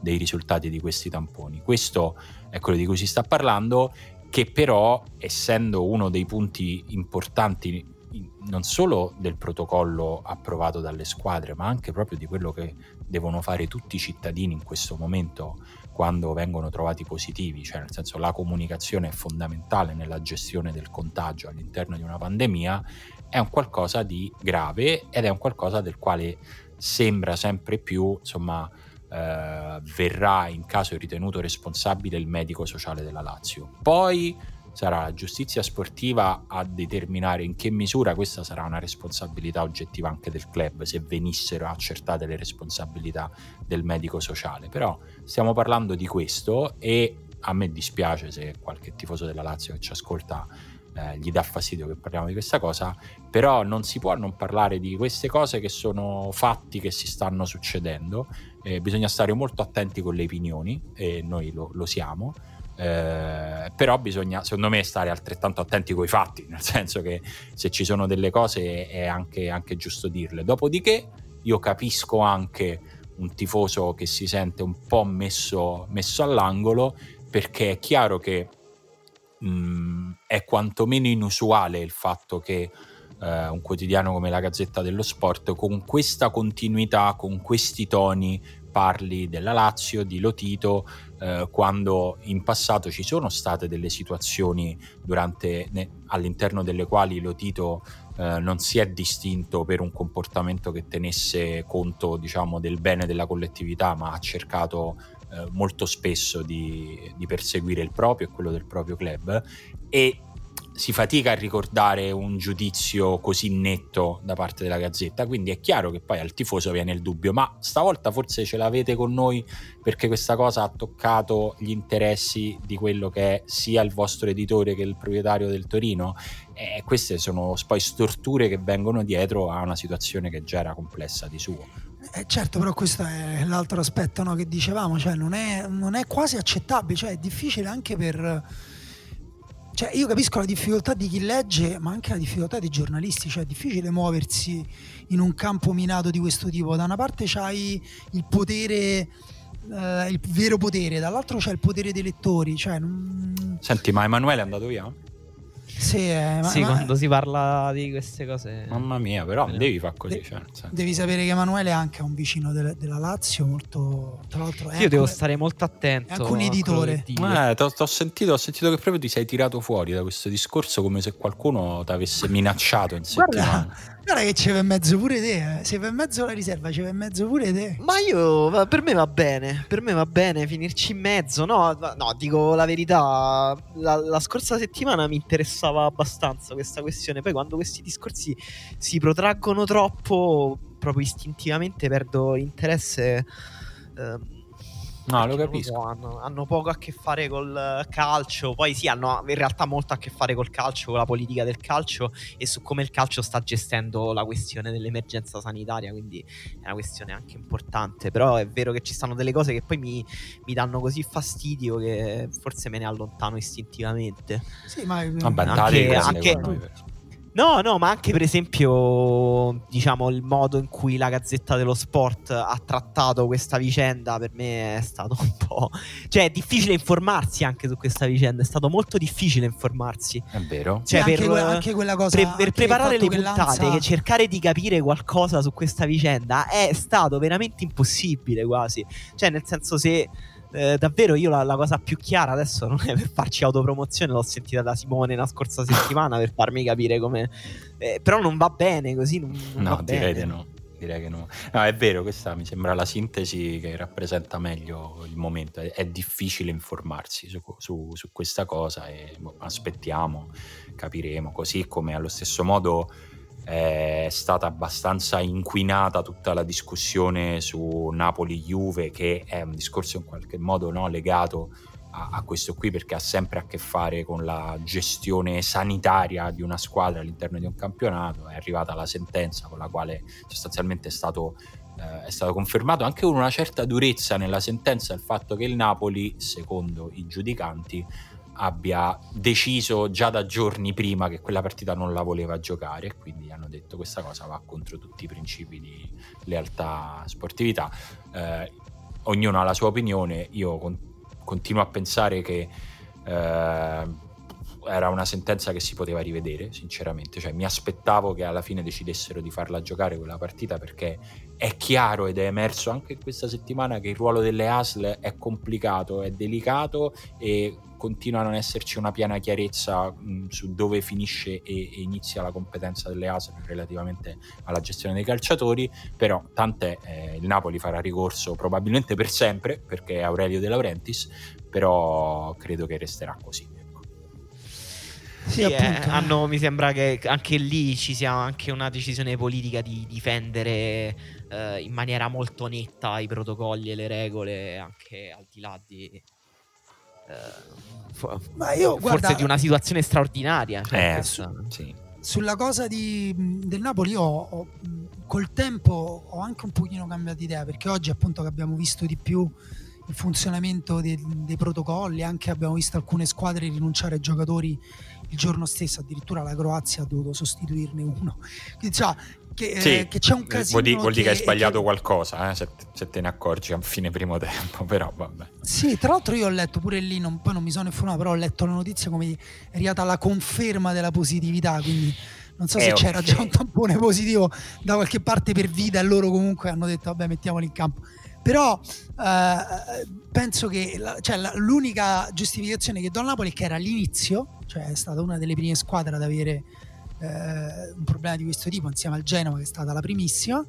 dei risultati di questi tamponi. Questo è quello di cui si sta parlando, che però essendo uno dei punti importanti non solo del protocollo approvato dalle squadre, ma anche proprio di quello che devono fare tutti i cittadini in questo momento quando vengono trovati positivi, cioè nel senso la comunicazione è fondamentale nella gestione del contagio all'interno di una pandemia, è un qualcosa di grave ed è un qualcosa del quale sembra sempre più, insomma, eh, verrà in caso ritenuto responsabile il medico sociale della Lazio. Poi sarà la giustizia sportiva a determinare in che misura questa sarà una responsabilità oggettiva anche del club se venissero accertate le responsabilità del medico sociale. Però stiamo parlando di questo e a me dispiace se qualche tifoso della Lazio che ci ascolta eh, gli dà fastidio che parliamo di questa cosa, però non si può non parlare di queste cose che sono fatti che si stanno succedendo, eh, bisogna stare molto attenti con le opinioni e noi lo, lo siamo. Eh, però bisogna secondo me stare altrettanto attenti con i fatti nel senso che se ci sono delle cose è anche, anche giusto dirle. Dopodiché io capisco anche un tifoso che si sente un po' messo, messo all'angolo perché è chiaro che mh, mm, è quantomeno inusuale il fatto che eh, un quotidiano come la Gazzetta dello Sport con questa continuità, con questi toni parli della Lazio, di Lotito, eh, quando in passato ci sono state delle situazioni durante, ne, all'interno delle quali Lotito eh, non si è distinto per un comportamento che tenesse conto diciamo, del bene della collettività, ma ha cercato eh, molto spesso di, di perseguire il proprio e quello del proprio club e si fatica a ricordare un giudizio così netto da parte della Gazzetta, quindi è chiaro che poi al tifoso viene il dubbio, ma stavolta forse ce l'avete con noi perché questa cosa ha toccato gli interessi di quello che è sia il vostro editore che il proprietario del Torino? E queste sono poi storture che vengono dietro a una situazione che già era complessa di suo. Eh certo, però questo è l'altro aspetto no, che dicevamo, cioè non è, non è quasi accettabile, cioè è difficile anche per cioè, io capisco la difficoltà di chi legge, ma anche la difficoltà dei giornalisti, cioè è difficile muoversi in un campo minato di questo tipo. Da una parte c'hai il potere, eh, il vero potere, dall'altro c'è il potere dei lettori. Cioè, non... Senti, ma Emanuele è andato via? Sì, eh, ma, sì ma, quando si parla di queste cose. Mamma mia, però non devi fare così. De- cioè, devi sapere che Emanuele è anche un vicino de- della Lazio, molto. Tra l'altro, io devo stare molto attento. È anche un editore. Eh, t'ho, sentito, ho sentito che proprio ti sei tirato fuori da questo discorso come se qualcuno ti avesse minacciato in settimana. Guarda, Guarda che c'è in mezzo pure te, eh. se in mezzo la riserva, c'è in mezzo pure te. Ma io, per me va bene, per me va bene finirci in mezzo, no, no dico la verità, la, la, scorsa settimana mi interessava abbastanza questa questione, poi quando questi discorsi si protraggono troppo, proprio istintivamente perdo interesse. Eh, No, lo capisco. Hanno, hanno, poco a che fare col calcio. Poi sì, hanno in realtà molto a che fare col calcio, con la politica del calcio e su come il calcio sta gestendo la questione dell'emergenza sanitaria. Quindi è una questione anche importante. Però è vero che ci stanno delle cose che poi mi, mi danno così fastidio che forse me ne allontano istintivamente. Sì, ma Vabbè, anche, anche, No, no, ma anche per esempio, diciamo, il modo in cui la Gazzetta dello Sport ha trattato questa vicenda per me è stato un po'... Cioè, è difficile informarsi anche su questa vicenda, è stato molto difficile informarsi. È vero. Cioè, per, anche, que- anche, quella cosa... Pre- per preparare le puntate, Lanza... cercare di capire qualcosa su questa vicenda è stato veramente impossibile quasi. Cioè, nel senso se eh, davvero io la, la, cosa più chiara adesso non è per farci autopromozione, l'ho sentita da Simone la scorsa settimana per farmi capire come... Eh, però non va bene così. Non, non no, direi di no. Direi che no. no. È vero, questa mi sembra la sintesi che rappresenta meglio il momento. È, è difficile informarsi su, su, su, questa cosa e boh, aspettiamo, capiremo. Così come allo stesso modo è stata abbastanza inquinata tutta la discussione su Napoli-Juve, che è un discorso in qualche modo no, legato a, a, questo qui perché ha sempre a che fare con la gestione sanitaria di una squadra all'interno di un campionato. È arrivata la sentenza con la quale sostanzialmente è stato, eh, è stato confermato anche con una certa durezza nella sentenza il fatto che il Napoli, secondo i giudicanti, abbia deciso già da giorni prima che quella partita non la voleva giocare e quindi hanno detto questa cosa va contro tutti i principi di lealtà sportività. Eh, ognuno ha la sua opinione, io con- continuo a pensare che eh, era una sentenza che si poteva rivedere, sinceramente, cioè mi aspettavo che alla fine decidessero di farla giocare quella partita perché è chiaro ed è emerso anche questa settimana che il ruolo delle ASL è complicato, è delicato e continua a non esserci una piena chiarezza mh, su dove finisce e, e, inizia la competenza delle ASL relativamente alla gestione dei calciatori, però tant'è, eh, il Napoli farà ricorso probabilmente per sempre perché è Aurelio De Laurentiis, però credo che resterà così. Ecco. Sì, eh, hanno, mi sembra che anche lì ci sia anche una decisione politica di difendere eh, in maniera molto netta i protocolli e le regole, anche al di là di, eh, Ma io, forse guarda, di una situazione straordinaria. Cioè eh, su, sì. Sulla cosa di, del Napoli ho, ho, col tempo ho anche un pochino cambiato idea perché oggi appunto che abbiamo visto di più il funzionamento dei, dei protocolli, anche abbiamo visto alcune squadre rinunciare ai giocatori il giorno stesso, addirittura la Croazia ha dovuto sostituirne uno. Quindi, cioè, che, sì, eh, che c'è un casino. Vuol dire, vuol dire che, hai sbagliato che... qualcosa, eh, se, se, te ne accorgi a fine primo tempo, però vabbè. Sì, tra l'altro io ho letto pure lì, non, poi non mi sono informato, però ho letto la notizia come è arrivata la conferma della positività, quindi non so eh, se c'era già un tampone positivo da qualche parte per vita e loro comunque hanno detto vabbè mettiamoli in campo. Però eh, penso che la, cioè, la, l'unica giustificazione che do al Napoli è che era l'inizio, cioè è stata una delle prime squadre ad avere eh, un problema di questo tipo insieme al Genova che è stata la primissima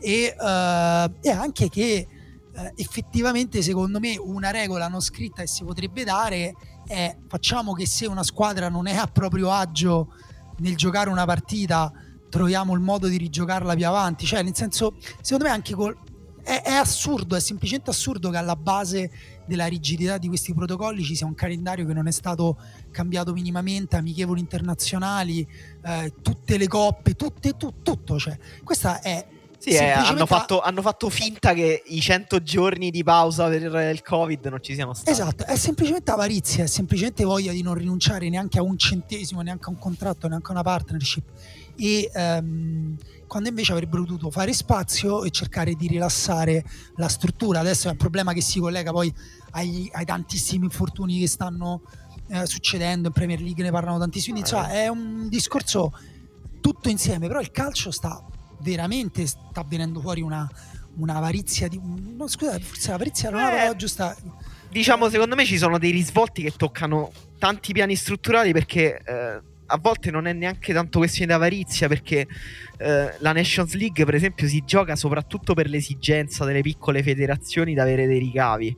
e, eh, e anche che eh, effettivamente secondo me una regola non scritta che si potrebbe dare è facciamo che se una squadra non è a proprio agio nel giocare una partita troviamo il modo di rigiocarla più avanti. Cioè nel senso secondo me anche col, è, è assurdo è semplicemente assurdo che alla base della rigidità di questi protocolli ci sia un calendario che non è stato cambiato minimamente, amichevoli internazionali, eh, tutte le coppe, tutte, tu, tutto. Cioè, questa è sì, eh, hanno, fatto, hanno, fatto, finta che i 100 giorni di pausa per il Covid non ci siano stati. Esatto, è semplicemente avarizia, è semplicemente voglia di non rinunciare neanche a un centesimo, neanche a un contratto, neanche a una partnership. E um, quando invece avrebbero dovuto fare spazio e cercare di rilassare la struttura. Adesso è un problema che si collega poi ai, ai tantissimi infortuni che stanno eh, succedendo in Premier League, ne parlano tantissimi. Quindi, cioè, è un discorso tutto insieme, però il calcio sta veramente sta venendo fuori una, un'avarizia di no, scusate forse l'avarizia non è la parola giusta diciamo secondo me ci sono dei risvolti che toccano tanti piani strutturali perché eh, a volte non è neanche tanto questione di avarizia perché eh, la Nations League per esempio si gioca soprattutto per l'esigenza delle piccole federazioni di avere dei ricavi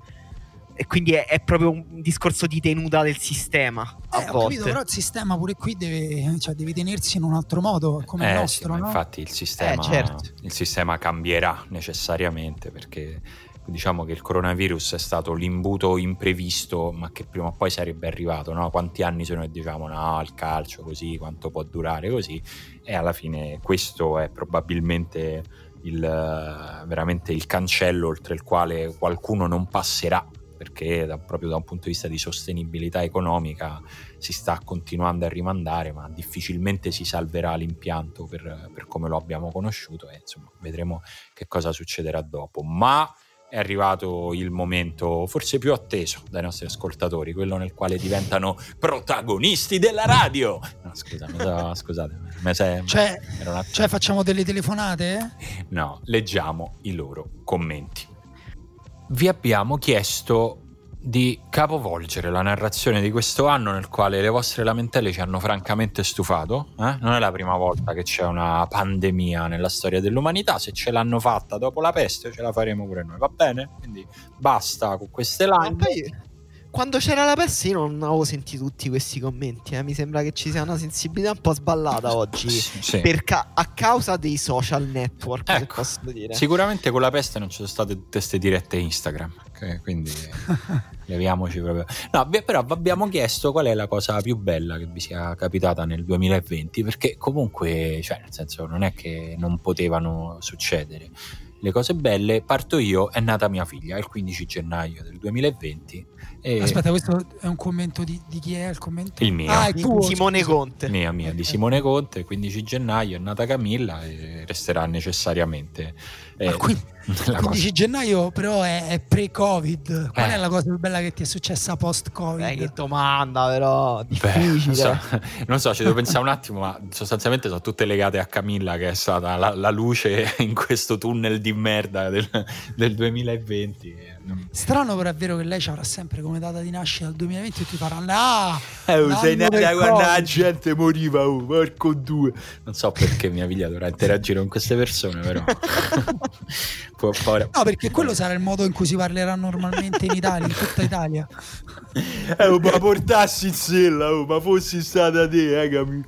e quindi è, è, proprio un discorso di tenuta del sistema. Eh, ho capito, però il sistema pure qui deve, cioè, deve tenersi in un altro modo come eh, il nostro. Sì, no? Infatti il sistema, eh, certo. il sistema cambierà necessariamente perché diciamo che il coronavirus è stato l'imbuto imprevisto, ma che prima o poi sarebbe arrivato. No? Quanti anni sono che diciamo no, il calcio così, quanto può durare così, e alla fine questo è probabilmente il, veramente il cancello oltre il quale qualcuno non passerà perché da, proprio da un punto di vista di sostenibilità economica si sta continuando a rimandare, ma difficilmente si salverà l'impianto per, per come lo abbiamo conosciuto e insomma vedremo che cosa succederà dopo. Ma è arrivato il momento forse più atteso dai nostri ascoltatori, quello nel quale diventano protagonisti della radio. No, scusa, so, scusate, se, cioè, cioè facciamo delle telefonate? No, leggiamo i loro commenti vi abbiamo chiesto di capovolgere la narrazione di questo anno nel quale le vostre lamentele ci hanno francamente stufato. Eh? Non è la prima volta che c'è una pandemia nella storia dell'umanità, se ce l'hanno fatta dopo la peste ce la faremo pure noi, va bene? Quindi basta con queste line quando c'era la peste io non avevo sentito tutti questi commenti. Eh. Mi sembra che ci sia una sensibilità un po' sballata oggi sì. ca- a causa dei social network. Ecco, Sicuramente con la peste non ci sono state tutte queste dirette Instagram. Okay? Quindi leviamoci proprio. No, però vi abbiamo chiesto qual è la cosa più bella che vi sia capitata nel 2020. Perché comunque, cioè, nel senso, non è che non potevano succedere le cose belle, parto io, è nata mia figlia il 15 gennaio del 2020. E... Aspetta, questo è un commento di, di, chi è il commento? Il mio. Ah, è tuo, Simone Conte. Mia, mia, di Simone Conte, 15 gennaio è nata Camilla e resterà necessariamente eh, ah, quindi, 15 cosa... gennaio però è, è pre-Covid. Qual eh. è la cosa più bella che ti è successa post-Covid? Eh, che domanda però, difficile. Beh, non, so, non so, ci devo pensare un attimo, ma sostanzialmente sono tutte legate a Camilla che è stata la, la luce in questo tunnel di merda del, del 2020. Strano però è vero che lei ci avrà sempre come data di nascita il 2020 e ti farà ah, eh, sei nata quando la gente moriva, oh, porco due. Non so perché mia figlia dovrà interagire con queste persone, però. no, perché quello sarà il modo in cui si parlerà normalmente in Italia, in tutta Italia. Eh, oh, ma portassi in sella, oh, ma fossi stata te, eh, Camillo.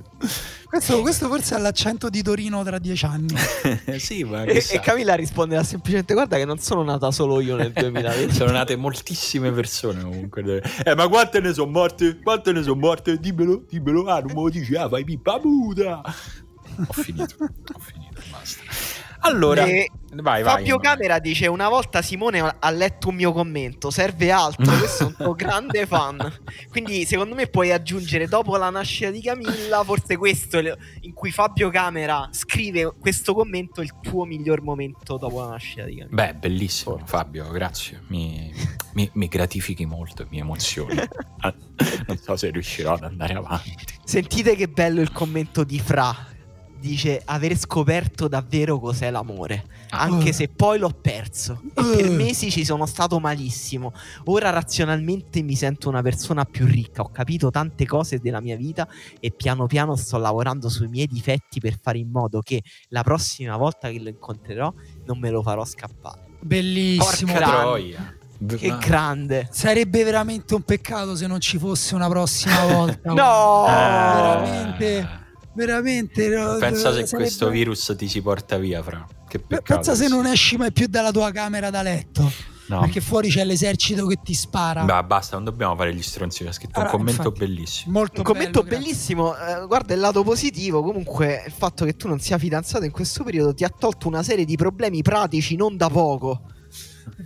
Questo, questo, forse è l'accento di Torino tra dieci anni. sì, ma e, e, Camilla risponderà semplicemente: Guarda, che non sono nata solo io nel 2020. sono nate moltissime persone comunque. Eh, ma quante ne sono morte? Quante ne sono morte? Dimmelo, dimmelo. Ah, non me lo dici, ah, fai pippa muta. Ho finito, ho finito, basta. Allora, e vai, Fabio vai, Camera dice: Una volta Simone ha letto un mio commento, serve altro. Questo è un tuo grande fan. Quindi, secondo me, puoi aggiungere dopo la nascita di Camilla, forse questo in cui Fabio Camera scrive questo commento, il tuo miglior momento dopo la nascita di Camilla. Beh, bellissimo, Fabio, grazie. Mi, mi, mi gratifichi molto, mi emozioni. non so se riuscirò ad andare avanti. Sentite che bello il commento di Fra dice aver scoperto davvero cos'è l'amore, anche uh. se poi l'ho perso e uh. per mesi ci sono stato malissimo. Ora razionalmente mi sento una persona più ricca, ho capito tante cose della mia vita e piano piano sto lavorando sui miei difetti per fare in modo che la prossima volta che lo incontrerò non me lo farò scappare. Bellissimo. Porca troia. Che no. grande. Sarebbe veramente un peccato se non ci fosse una prossima volta. no! Veramente veramente pensa se sarebbe... questo virus ti si porta via fra. Che peccato pensa se non esci mai più dalla tua camera da letto no. perché fuori c'è l'esercito che ti spara. Beh, basta non dobbiamo fare gli stronzi ha scritto allora, un commento infatti, bellissimo. molto un bello, commento grazie. bellissimo eh, guarda il lato positivo comunque il fatto che tu non sia fidanzato in questo periodo ti ha tolto una serie di problemi pratici non da poco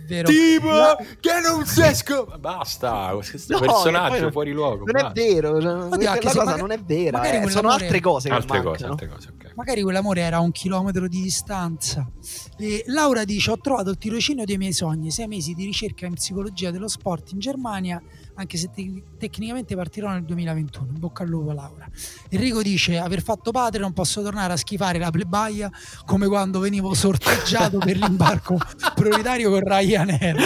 vero. Tipo no. che non si esco. Basta, questo no, personaggio non, fuori luogo. Non basta. è vero, cioè, Oddio, quella cosa magari, non è vera. Eh, sono altre cose. Altre cose, altre cose okay. Magari quell'amore era a un chilometro di distanza. E Laura dice: Ho trovato il tirocinio dei miei sogni, sei mesi di ricerca in psicologia dello sport in Germania anche se te- tecnicamente partirò nel 2021. In bocca al lupo, Laura. Enrico dice: Aver fatto padre, non posso tornare a schifare la plebaia come quando venivo sorteggiato per l'imbarco prioritario con Ryanair.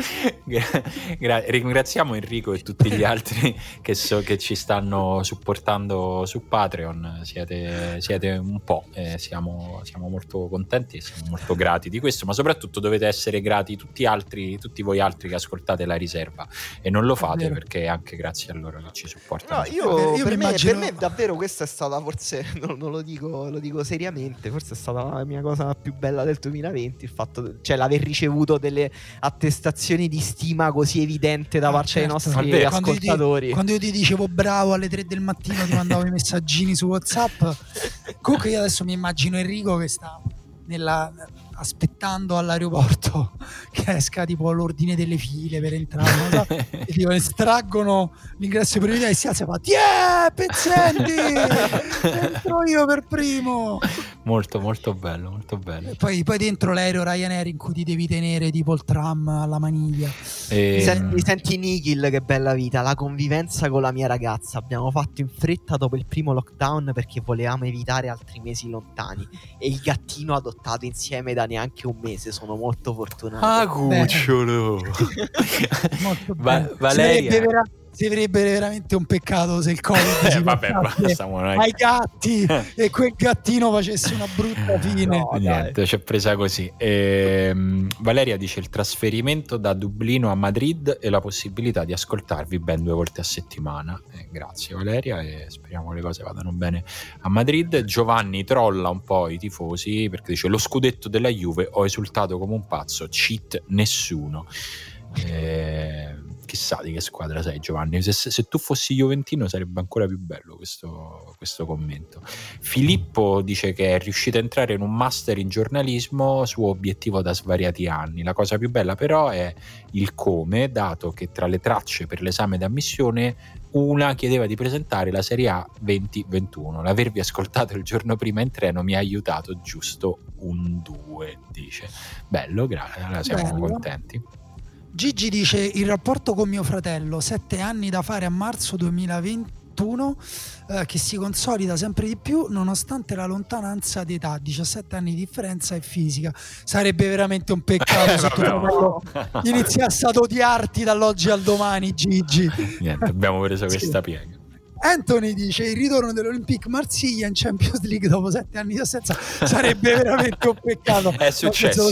Gra- ringraziamo Enrico e tutti gli altri che, so, che ci stanno supportando su Patreon. Siete, siete un po', eh, siamo, siamo, molto contenti e siamo molto grati di questo, ma soprattutto dovete essere grati tutti, altri, tutti voi altri che ascoltate la riserva e non lo fate perché anche grazie a loro che ci supportano. No, io, io per, me, immagino... per, me, davvero questa è stata forse, non, non lo, dico, lo, dico, seriamente, forse è stata la mia cosa più bella del 2020, il fatto, cioè l'aver ricevuto delle attestazioni di stima così evidente da ah, parte certo. dei nostri Vabbè, ascoltatori. Quando io, ti, quando io, ti, dicevo bravo alle 3 del mattino ti mandavo i messaggini su Whatsapp, comunque io adesso mi immagino Enrico che sta nella aspettando all'aeroporto che esca tipo l'ordine delle file per entrare so? e tipo estraggono l'ingresso priorità e si alza e fa tiè pezzenti! Entro io per primo! Molto molto bello molto bello. Poi, poi, dentro l'aereo Ryanair in cui ti devi tenere tipo il tram alla maniglia. E... mi, senti, mi senti Nikhil che bella vita la convivenza con la mia ragazza. Abbiamo fatto in fretta dopo il primo lockdown perché volevamo evitare altri mesi lontani. E il gattino adottato insieme da neanche un mese, sono molto fortunato. Ah, cucciolo! molto Va- Valeria si vedrebbe veramente un peccato se il Covid eh, si vabbè, basta, ai gatti e quel gattino facesse una brutta fine. No, Niente, ci è presa così. E, ehm, Valeria dice il trasferimento da Dublino a Madrid e la possibilità di ascoltarvi ben due volte a settimana. Eh, grazie Valeria e speriamo le cose vadano bene a Madrid. Giovanni trolla un po' i tifosi perché dice lo scudetto della Juve ho esultato come un pazzo, cheat nessuno. Eh, chissà di che squadra sei Giovanni. Se, se, tu fossi Juventino sarebbe ancora più bello questo, questo, commento. Filippo dice che è riuscito a entrare in un master in giornalismo suo obiettivo da svariati anni. La cosa più bella però è il come dato che tra le tracce per l'esame d'ammissione una chiedeva di presentare la Serie A 2021 l'avervi ascoltato il giorno prima in treno mi ha aiutato giusto un 2 dice. Bello grazie siamo bello. contenti Gigi dice il rapporto con mio fratello, sette anni da fare a marzo 2021, eh, che si consolida sempre di più nonostante la lontananza di età, 17 anni di differenza e fisica. Sarebbe veramente un peccato se tuo fratello iniziasse ad odiarti dall'oggi al domani, Gigi. Niente, abbiamo preso questa sì. piega. Anthony dice il ritorno dell'Olympique Marsiglia in Champions League dopo sette anni di assenza sarebbe veramente un peccato. È successo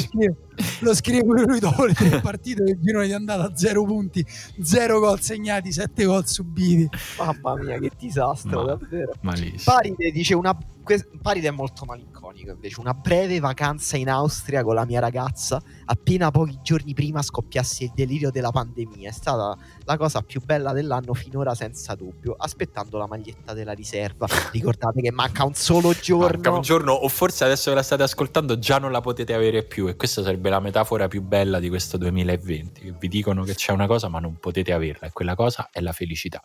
lo scrive lui dopo le tre partite del girone di andata, zero punti, zero gol segnati, sette gol subiti. Mamma mia, che disastro, Ma, davvero. Malissimo. Paride dice una. Paride è molto malinconico invece. Una breve vacanza in Austria con la mia ragazza. Appena pochi giorni prima scoppiasse il delirio della pandemia. È stata la cosa più bella dell'anno finora, senza dubbio. Aspettando la maglietta della riserva. Ricordate che manca un solo giorno. Manca un giorno, o forse adesso che la state ascoltando già non la potete avere più. E questa sarebbe sarebbe la metafora più bella di questo 2020, che vi dicono che c'è una cosa ma non potete averla e quella cosa è la felicità.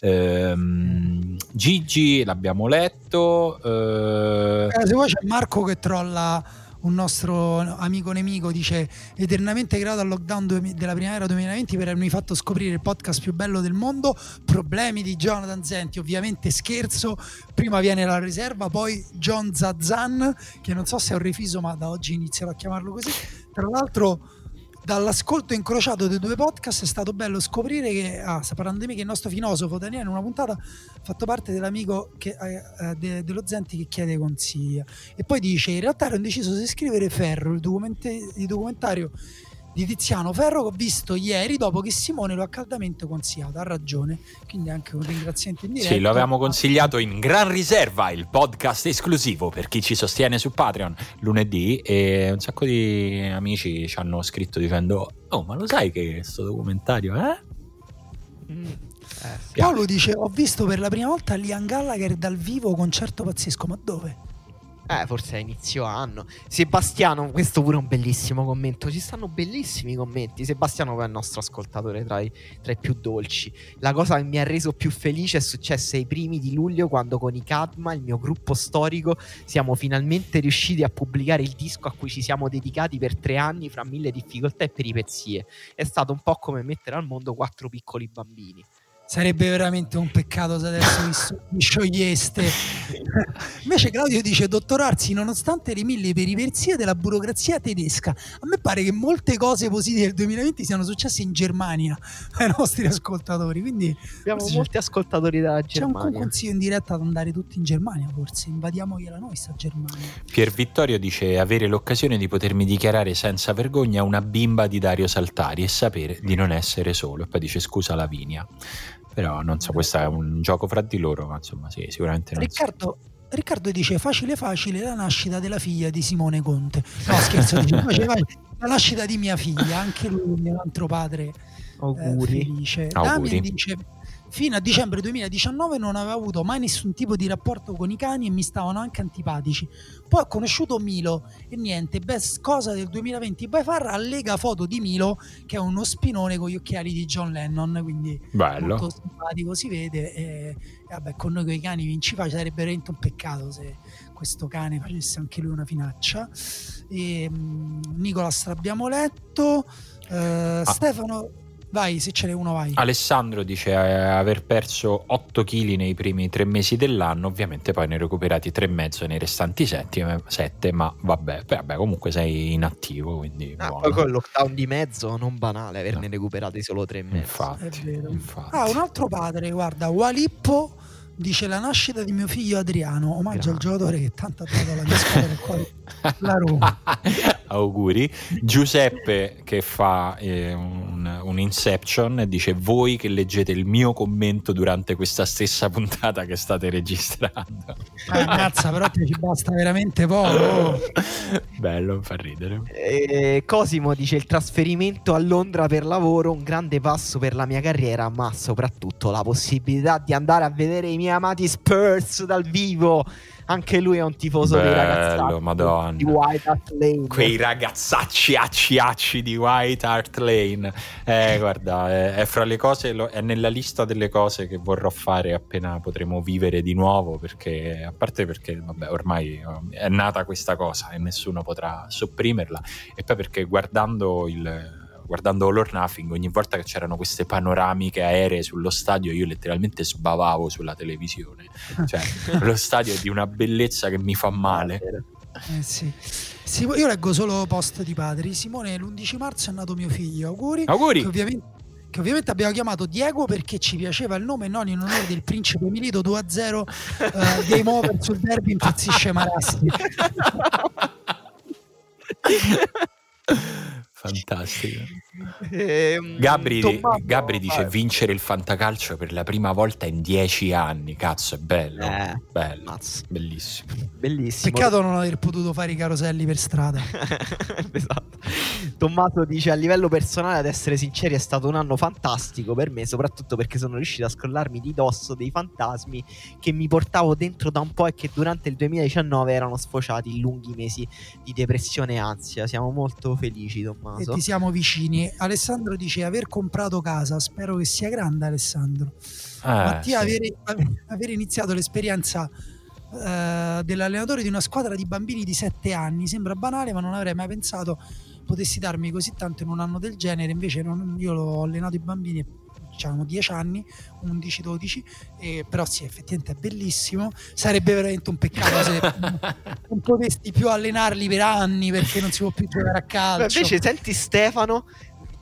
Ehm, Gigi l'abbiamo letto. Eh... Eh, se vuoi c'è Marco che trolla un nostro amico nemico dice eternamente grato al lockdown della primavera 2020 per avermi fatto scoprire il podcast più bello del mondo problemi di Jonathan Zenti ovviamente scherzo prima viene la riserva poi John Zazan che non so se è un refiso ma da oggi inizierò a chiamarlo così tra l'altro dall'ascolto incrociato dei due podcast è stato bello scoprire che, ah, parlando di me, che il nostro filosofo Daniele in una puntata ha fatto parte dell'amico che, eh, eh de, dello Zenti che chiede consigli. E poi dice, in realtà ero indeciso se scrivere Ferro, il documentario di Tiziano Ferro che ho visto ieri dopo che Simone lo ha caldamente consigliato, ha ragione, quindi anche un ringraziamento in diretta. Sì, lo avevamo consigliato in gran riserva, il podcast esclusivo per chi ci sostiene su Patreon lunedì e un sacco di amici ci hanno scritto dicendo "Oh, ma lo sai che questo documentario, eh?" Mm. Eh, Paolo dice: Ho visto per la prima volta Liam Gallagher dal vivo concerto pazzesco, ma dove? Eh, forse a inizio anno. Sebastiano, questo pure è un bellissimo commento. Ci stanno bellissimi commenti. Sebastiano è il nostro ascoltatore tra i, tra i, più dolci. La cosa che mi ha reso più felice è successa ai primi di luglio quando con i Cadma, il mio gruppo storico, siamo finalmente riusciti a pubblicare il disco a cui ci siamo dedicati per tre anni fra mille difficoltà e peripezie. È stato un po' come mettere al mondo quattro piccoli bambini. Sarebbe veramente un peccato se adesso vi scioglieste. Invece Claudio dice dottorarsi nonostante le mille peripezie della burocrazia tedesca. A me pare che molte cose positive del 2020 siano successe in Germania ai nostri ascoltatori. Quindi abbiamo molti ascoltatori dalla Germania. C'è un consiglio in diretta ad andare tutti in Germania, forse invadiamogliela noi sta Germania. Pier Vittorio dice avere l'occasione di potermi dichiarare senza vergogna una bimba di Dario Saltari e sapere di non essere solo. E poi dice scusa Lavinia. Però non so, questo è un gioco fra di loro, ma insomma sì, sicuramente non Riccardo, so. Riccardo dice facile facile la nascita della figlia di Simone Conte. No scherzo, dice facile, facile, la nascita di mia figlia, anche lui, mio altro padre. Eh, Auguri. Eh, felice. Auguri. Damien dice fino a dicembre 2019 non avevo avuto mai nessun tipo di rapporto con i cani e mi stavano anche antipatici. Poi ho conosciuto Milo e niente, best cosa del 2020 by far allega foto di Milo che è uno spinone con gli occhiali di John Lennon, quindi Bello. molto simpatico si vede e, e vabbè con noi con i cani vinci fa, sarebbe veramente un peccato se questo cane facesse anche lui una finaccia. E, um, Nicolas l'abbiamo letto, uh, ah. Stefano Vai, se ce n'è uno, vai. Alessandro dice eh, aver perso 8 kg nei primi tre mesi dell'anno, ovviamente poi ne recuperati 3,5 nei restanti 7, ma vabbè, Beh, vabbè, comunque sei inattivo, quindi ah, poi con il lockdown di mezzo non banale averne no. recuperati solo 3,5. Infatti, infatti. Ah, un altro padre, guarda, Walippo dice la nascita di mio figlio Adriano, omaggio Grazie. al giocatore che tanto ha dato la mia squadra cuore, la Roma. Auguri. Giuseppe che fa eh, un, un, inception e dice voi che leggete il mio commento durante questa stessa puntata che state registrando. Cazzo, però ci basta veramente poco. Bello, fa ridere. Eh, Cosimo dice il trasferimento a Londra per lavoro, un grande passo per la mia carriera, ma soprattutto la possibilità di andare a vedere i miei amati Spurs dal vivo. Anche lui è un tifoso Bello, dei ragazzacci Madonna. di White Hart Lane. Quei ragazzacci acci acci di White Hart Lane. Eh, guarda, è, è, fra le cose, è nella lista delle cose che vorrò fare appena potremo vivere di nuovo. Perché, a parte perché, vabbè, ormai è nata questa cosa e nessuno potrà sopprimerla. E poi perché guardando il guardando All or Nothing, ogni volta che c'erano queste panoramiche aeree sullo stadio, io letteralmente sbavavo sulla televisione. Cioè, lo stadio è di una bellezza che mi fa male. Eh sì. sì. io leggo solo post di padri. Simone, l'11 marzo è nato mio figlio. Auguri. Auguri. Che ovviamente, che ovviamente abbiamo chiamato Diego perché ci piaceva il nome, non in onore del principe Milito 2-0 uh, eh, Game Over sul derby impazzisce Marassi. Fantastico. Ehm, Gabri, Tommaso, Gabri dice vincere il fantacalcio per la prima volta in dieci anni. Cazzo, è bello. Eh, bello. Mazzo. Bellissimo. Bellissimo. Peccato non aver potuto fare i caroselli per strada. esatto. Tommaso dice a livello personale, ad essere sinceri, è stato un anno fantastico per me, soprattutto perché sono riuscito a scrollarmi di dosso dei fantasmi che mi portavo dentro da un po' e che durante il 2019 erano sfociati in lunghi mesi di depressione e ansia. Siamo molto felici, Tommaso. Tommaso. E ti siamo vicini. Alessandro dice aver comprato casa, spero che sia grande Alessandro. Eh, Mattia, sì. avere, avere, iniziato l'esperienza uh, dell'allenatore di una squadra di bambini di 7 anni sembra banale, ma non avrei mai pensato potessi darmi così tanto in un anno del genere, invece non, io ho allenato i bambini diciamo 10 anni, 11-12, eh, però sì, effettivamente è bellissimo. Sarebbe veramente un peccato se non potessi più allenarli per anni perché non si può più giocare a calcio. Beh, invece senti Stefano,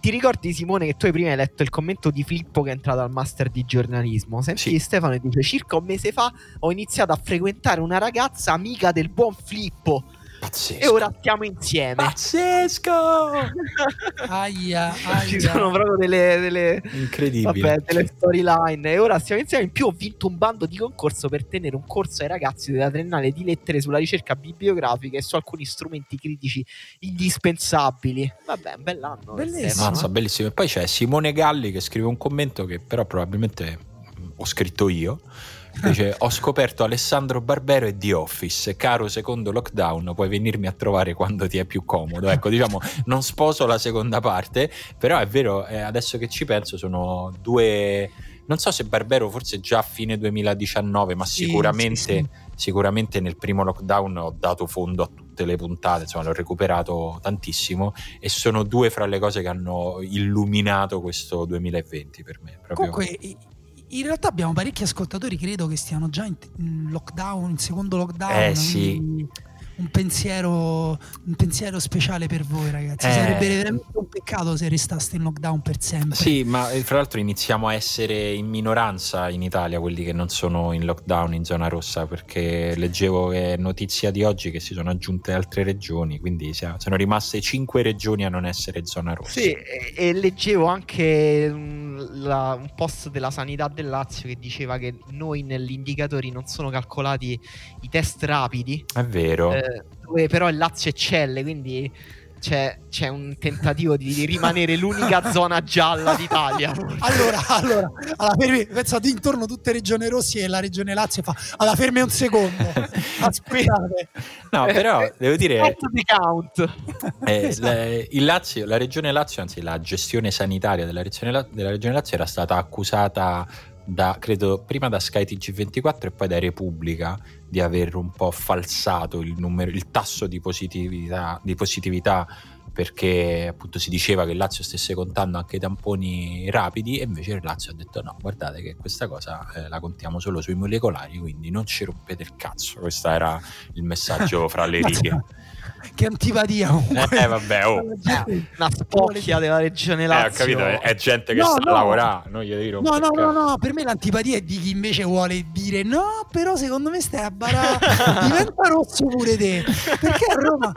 ti ricordi Simone che tu hai prima hai letto il commento di Filippo che è entrato al master di giornalismo? Senti sì. Stefano e dice circa un mese fa ho iniziato a frequentare una ragazza amica del buon Filippo Pazzesco. E ora stiamo insieme. Pazzesco! aia, aia. Ci sono proprio delle, delle, Incredibili. Vabbè, delle storyline. E ora stiamo insieme. In più ho vinto un bando di concorso per tenere un corso ai ragazzi della triennale di lettere sulla ricerca bibliografica e su alcuni strumenti critici indispensabili. Vabbè, un bell'anno. Bellissimo. Mazza, bellissimo. E poi c'è Simone Galli che scrive un commento che però probabilmente ho scritto io Dice, ho scoperto Alessandro Barbero e The Office. Caro secondo lockdown, puoi venirmi a trovare quando ti è più comodo. Ecco, diciamo, non sposo la seconda parte, però è vero, eh, adesso che ci penso, sono due. Non so se Barbero forse già a fine 2019, ma sì, sicuramente, sì, sì. sicuramente nel primo lockdown ho dato fondo a tutte le puntate, insomma l'ho recuperato tantissimo e sono due fra le cose che hanno illuminato questo 2020 per me. Proprio. Comunque in realtà abbiamo parecchi ascoltatori, credo che stiano già in, in lockdown, in secondo lockdown. Eh sì un pensiero, un pensiero speciale per voi, ragazzi. Eh, Sarebbe veramente un peccato se restaste in lockdown per sempre. Sì, ma eh, fra l'altro iniziamo a essere in minoranza in Italia quelli che non sono in lockdown in zona rossa, perché leggevo che notizia di oggi che si sono aggiunte altre regioni, quindi sono rimaste cinque regioni a non essere in zona rossa. Sì, e, leggevo anche un, la, un post della sanità del Lazio che diceva che noi negli indicatori non sono calcolati i test rapidi. È vero. Eh, dove però il Lazio eccelle, quindi c'è, c'è, un tentativo di rimanere l'unica zona gialla d'Italia. allora, allora, allora fermi, pensate intorno tutte regione rossi e la regione Lazio fa alla fermi un secondo. Aspettate. No, però devo dire. Eh, esatto. il Lazio, la regione Lazio, anzi la gestione sanitaria della regione, della regione Lazio era stata accusata da, credo, prima da Sky TG24 e poi da Repubblica di aver un po' falsato il, numero, il tasso di positività, di positività perché appunto si diceva che il Lazio stesse contando anche i tamponi rapidi e invece il Lazio ha detto no, guardate che questa cosa eh, la contiamo solo sui molecolari, quindi non ci rompete il cazzo. Questo era il messaggio fra le righe che antipatia comunque. Eh, vabbè, oh. una spocchia della regione Lazio. Eh, ho capito, è, gente che no, sta no. a lavorare, non gli dire No, no, no, no, per me l'antipatia è di chi invece vuole dire no, però secondo me stai a barà, diventa rosso pure te. Perché a Roma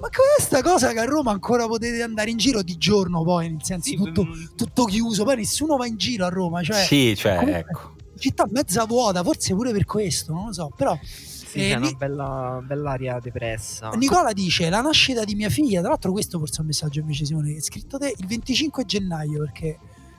ma questa cosa che a Roma ancora potete andare in giro di giorno poi, nel senso tutto, mm. tutto, chiuso, poi nessuno va in giro a Roma, cioè Sì, cioè, ecco. Città mezza vuota, forse pure per questo, non lo so, però sì, c'è una bella, bell'aria depressa. Nicola dice: La nascita di mia figlia, tra l'altro, questo forse è un messaggio invece, Simone, che scritto te il 25 gennaio perché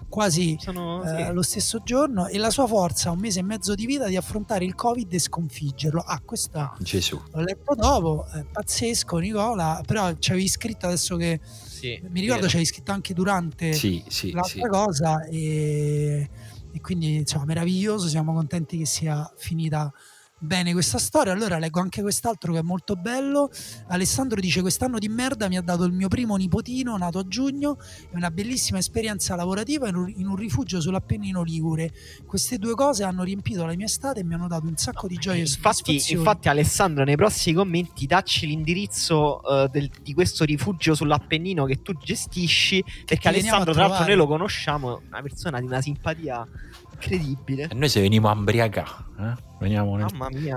quasi Sono, eh, sì. lo stesso giorno e la sua forza un mese e mezzo di vita di affrontare il covid e sconfiggerlo. Ah questa Gesù. l'ho letto dopo è pazzesco Nicola. Però ci avevi scritto adesso che sì, mi ricordo ci avevi scritto anche durante sì, sì, l'altra sì. cosa e, e quindi insomma meraviglioso. Siamo contenti che sia finita bene questa storia. Allora leggo anche quest'altro che è molto bello. Alessandro dice: Quest'anno di merda mi ha dato il mio primo nipotino, nato a giugno, e una bellissima esperienza lavorativa in un, rifugio sull'Appennino Ligure. Queste due cose hanno riempito la mia estate e mi hanno dato un sacco di gioia e infatti, infatti, Alessandro, nei prossimi commenti dacci l'indirizzo uh, del, di questo rifugio sull'Appennino che tu gestisci. Perché Alessandro, tra l'altro, noi lo conosciamo, una persona di una simpatia incredibile. E noi se venimo a imbriacare, eh? Veniamo, nel,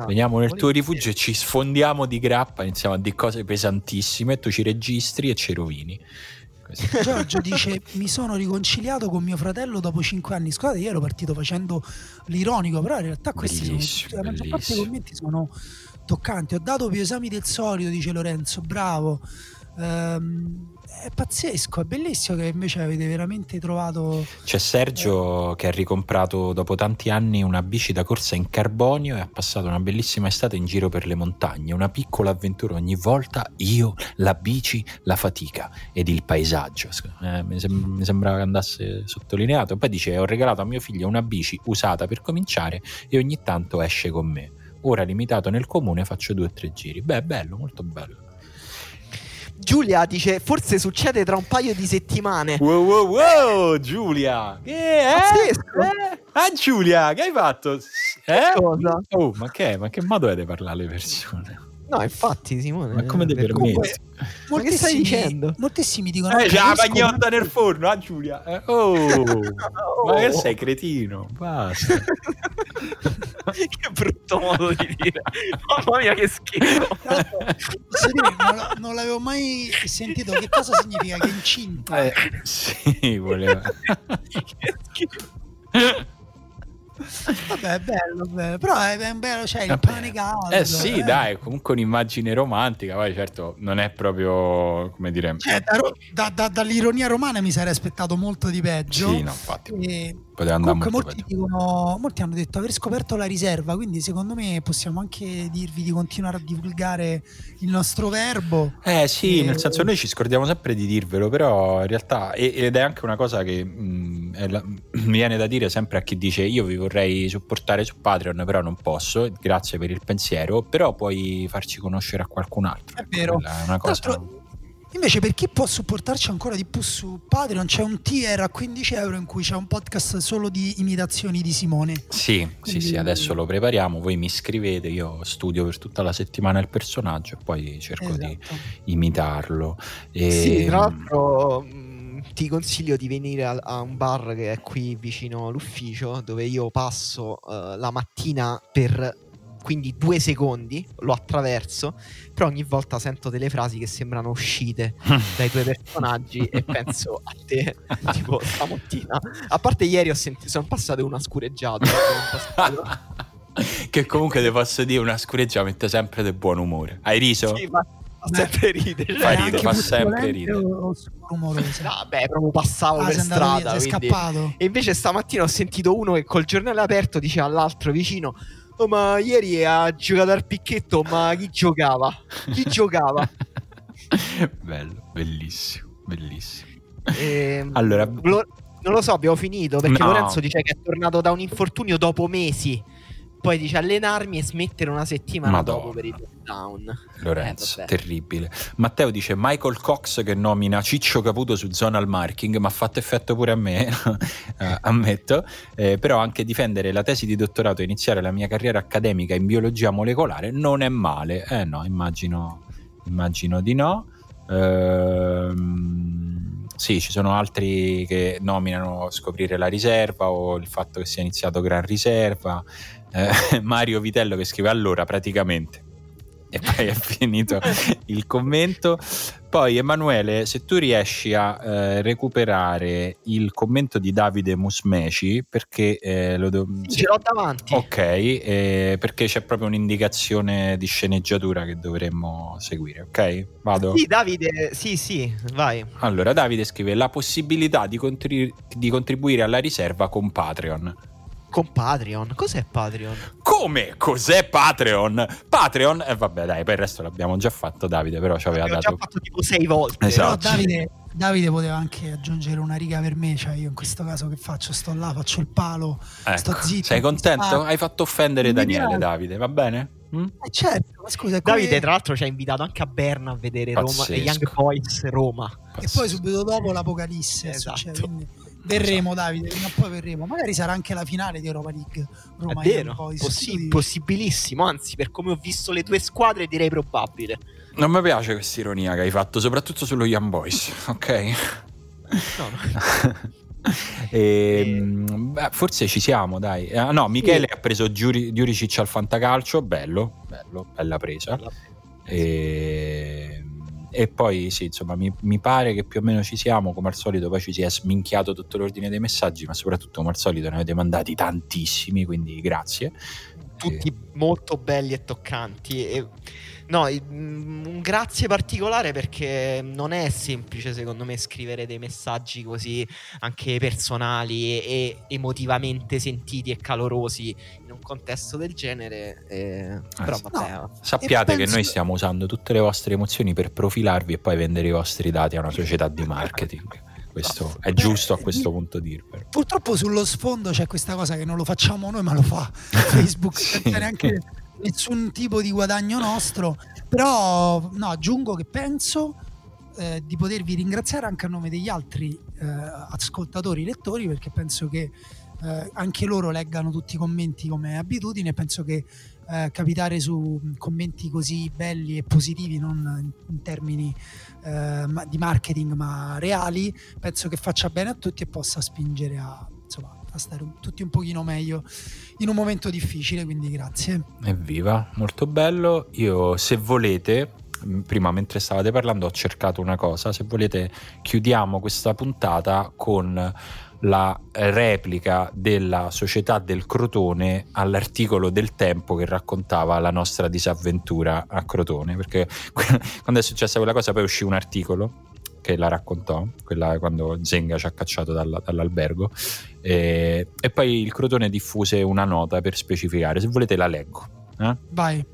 veniamo nel tuo rifugio e ci sfondiamo di grappa, iniziamo a dire cose pesantissime, tu ci registri e ci rovini. Giorgio dice: Mi sono riconciliato con mio fratello dopo cinque anni. Scusate, io ero partito facendo l'ironico, però in realtà questi bellissimo, sono, la maggior parte dei commenti sono toccanti. Ho dato più esami del solito, dice Lorenzo. Bravo. Um, è pazzesco, è bellissimo che invece avete veramente trovato. C'è Sergio eh. che ha ricomprato dopo tanti anni una bici da corsa in carbonio e ha passato una bellissima estate in giro per le montagne. Una piccola avventura ogni volta, io, la bici, la fatica ed il paesaggio. Eh, mi, sem- mi, sembrava che andasse sottolineato. Poi dice: Ho regalato a mio figlio una bici usata per cominciare e ogni tanto esce con me. Ora limitato nel comune faccio due o tre giri. Beh, bello, molto bello. Giulia dice: Forse succede tra un paio di settimane. Wow, wow, wow, Giulia! Che è? Eh? Ah, Giulia, che hai fatto? Eh? Cosa? Oh, ma che, ma che modo è di parlare alle persone? No, infatti, Simone. Ma come ti permetti? Ma che stai dicendo? Moltissimi dicono: Eh, c'è la pagnotta nel forno, ah, Giulia. Eh, oh, oh, ma che sei cretino? Basta. che brutto modo di dire. Mamma mia, che schifo. non, non l'avevo mai sentito. Che cosa significa che incinta? Eh, sì, voleva. che schifo. Vabbè, bello, bello. però è, è bello, cioè, il pane caldo. Eh sì, eh. dai, comunque un'immagine romantica, poi certo non è proprio, come dire... Cioè, da, da, dall'ironia romana mi sarei aspettato molto di peggio. Sì, no, infatti. E poteva andare molto molti, dicono, molti hanno detto aver scoperto la riserva, quindi secondo me possiamo anche dirvi di continuare a divulgare il nostro verbo. Eh sì, e... nel senso noi ci scordiamo sempre di dirvelo, però in realtà, ed è anche una cosa che mh, la, mi viene da dire sempre a chi dice io vi vorrei supportare su Patreon, però non posso, grazie per il pensiero, però puoi farci conoscere a qualcun altro. È vero. È una cosa... Invece, per chi può supportarci ancora di più su Patreon, c'è un tier a 15 euro in cui c'è un podcast solo di imitazioni di Simone. Sì, Quindi... sì, sì, adesso lo prepariamo. Voi mi scrivete, io studio per tutta la settimana il personaggio e poi cerco esatto. di imitarlo. E... Sì, tra l'altro ti consiglio di venire a, a, un bar che è qui vicino all'ufficio dove io passo uh, la mattina per quindi due secondi lo attraverso, però ogni volta sento delle frasi che sembrano uscite dai tuoi personaggi e penso a te, tipo stamattina. A parte ieri ho sentito, sono passate una scureggiata. che comunque ti posso dire, una scureggiata mette sempre del buon umore. Hai riso? Sì, ma fa sempre ridere. Fa ridere, fa sempre ridere. No, beh, proprio passavo ah, per strada. Via, quindi... scappato. E invece stamattina ho sentito uno che col giornale aperto diceva all'altro vicino Oh, ma ieri ha giocato al picchetto, ma chi giocava? Chi giocava? Bello, bellissimo, bellissimo. E, allora, lo, non lo so, abbiamo finito perché no. Lorenzo dice che è tornato da un infortunio dopo mesi poi dice allenarmi e smettere una settimana Madonna. dopo per il lockdown. Lorenzo, eh, terribile. Matteo dice Michael Cox che nomina Ciccio Caputo su zonal marking, ma ha fatto effetto pure a me, eh, ammetto, eh, però anche difendere la tesi di dottorato e iniziare la mia carriera accademica in biologia molecolare non è male. Eh no, immagino, immagino di no. Ehm, sì, ci sono altri che nominano scoprire la riserva o il fatto che sia iniziato Gran Riserva eh, Mario Vitello che scrive allora praticamente e poi è finito il commento. Poi Emanuele, se tu riesci a eh, recuperare il commento di Davide Musmeci, perché eh, lo do... sì, ce l'ho davanti. Ok, eh, perché c'è proprio un'indicazione di sceneggiatura che dovremmo seguire, ok? Vado? Sì, Davide, sì, sì, vai. Allora, Davide scrive la possibilità di, contri- di contribuire alla riserva con Patreon. Con Patreon? Cos'è Patreon? Come? Cos'è Patreon? Patreon, e eh, vabbè dai, per il resto l'abbiamo già fatto Davide, però ci aveva dato... già fatto tipo sei volte. Esatto. Però Davide, Davide poteva anche aggiungere una riga per me, cioè io in questo caso che faccio? Sto là, faccio il palo, ecco. sto zitto. Sei contento? Hai fatto offendere Daniele, Davide, va bene? Mm? Eh certo, ma scusa, Davide come... tra l'altro ci ha invitato anche a Berna a vedere Roma, Young Boys Roma. Pazzesco. E poi subito dopo l'Apocalisse. Esatto. Succede, quindi Verremo, Davide, prima o poi verremo. Magari sarà anche la finale di Europa League. Roma È vero, Possi- possibilissimo. Anzi, per come ho visto le tue squadre, direi probabile. Non mi piace questa ironia che hai fatto, soprattutto sullo Young Boys, ok? No, no. E, ehm, beh, forse ci siamo, dai. Ah, no, Michele sì. ha preso Giuri, Giuricic al Fantacalcio, bello, bello, bella presa. Bella presa. E e poi sì, insomma, mi, mi, pare che più o meno ci siamo, come al solito poi ci si è sminchiato tutto l'ordine dei messaggi, ma soprattutto come al solito ne avete mandati tantissimi, quindi grazie. Tutti e... molto belli e toccanti. E No, mm, un grazie particolare perché non è semplice secondo me scrivere dei messaggi così anche personali e emotivamente sentiti e calorosi in un contesto del genere. Eh, però vabbè. No, sappiate penso... che noi stiamo usando tutte le vostre emozioni per profilarvi e poi vendere i vostri dati a una società di marketing. Questo è giusto a questo punto dirvelo. Purtroppo sullo sfondo c'è questa cosa che non lo facciamo noi, ma lo fa Facebook. sì. neanche nessun tipo di guadagno nostro, però no, aggiungo che penso eh, di potervi ringraziare anche a nome degli altri eh, ascoltatori, lettori, perché penso che eh, anche loro leggano tutti i commenti come abitudine. Penso che eh, capitare su commenti così belli e positivi, non in termini eh, di marketing ma reali, penso che faccia bene a tutti e possa spingere a, insomma, a stare tutti un pochino meglio in un momento difficile. Quindi grazie. Evviva, molto bello. Io se volete prima mentre stavate parlando ho cercato una cosa, se volete chiudiamo questa puntata con la replica della società del Crotone all'articolo del tempo che raccontava la nostra disavventura a Crotone, perché quando è successa quella cosa poi uscì un articolo che la raccontò, quella quando Zenga ci ha cacciato dalla, dall'albergo, e, e, poi il Crotone diffuse una nota per specificare, se volete la leggo. Eh? Vai.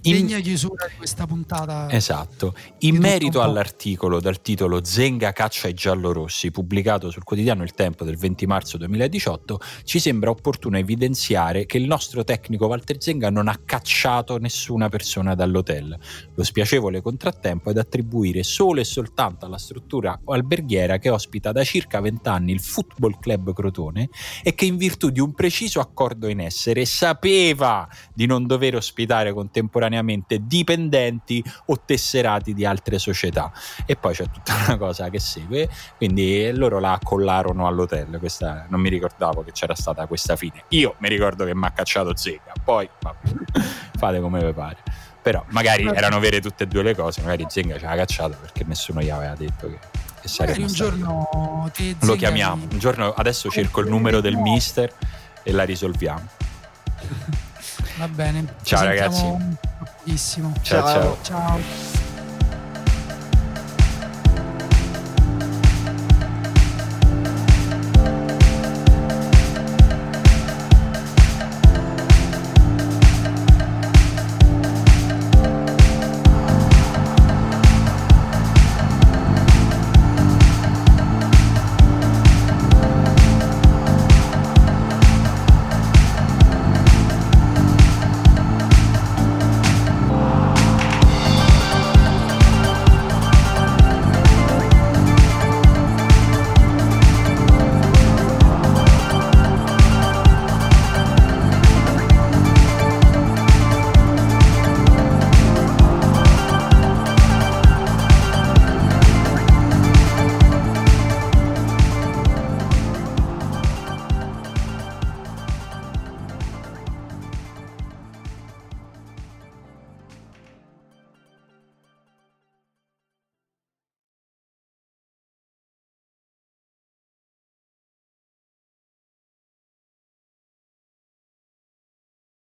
Degna in... chiusura di questa puntata. Esatto. In merito all'articolo dal titolo Zenga caccia i giallorossi, pubblicato sul quotidiano Il Tempo del 20 marzo 2018, ci sembra opportuno evidenziare che il nostro tecnico Walter Zenga non ha cacciato nessuna persona dall'hotel. Lo spiacevole contrattempo è da attribuire solo e soltanto alla struttura alberghiera che ospita da circa 20 anni il Football Club Crotone e che in virtù di un preciso accordo in essere sapeva di non dover ospitare contemporaneamente contemporaneamente dipendenti o tesserati di altre società. E poi c'è tutta una cosa che segue, quindi loro la accollarono all'hotel. Questa, non mi ricordavo che c'era stata questa fine. Io mi ricordo che mi ha cacciato Zega, poi vabbè, fate come vi pare. Però magari erano vere tutte e due le cose, magari Zenga ci ha cacciato perché nessuno gli aveva detto che, che sarebbe un giorno lo chiamiamo. Un giorno adesso cerco il numero del mister e la risolviamo. Va bene. Ciao ragazzi. Ciao ciao. ciao. ciao.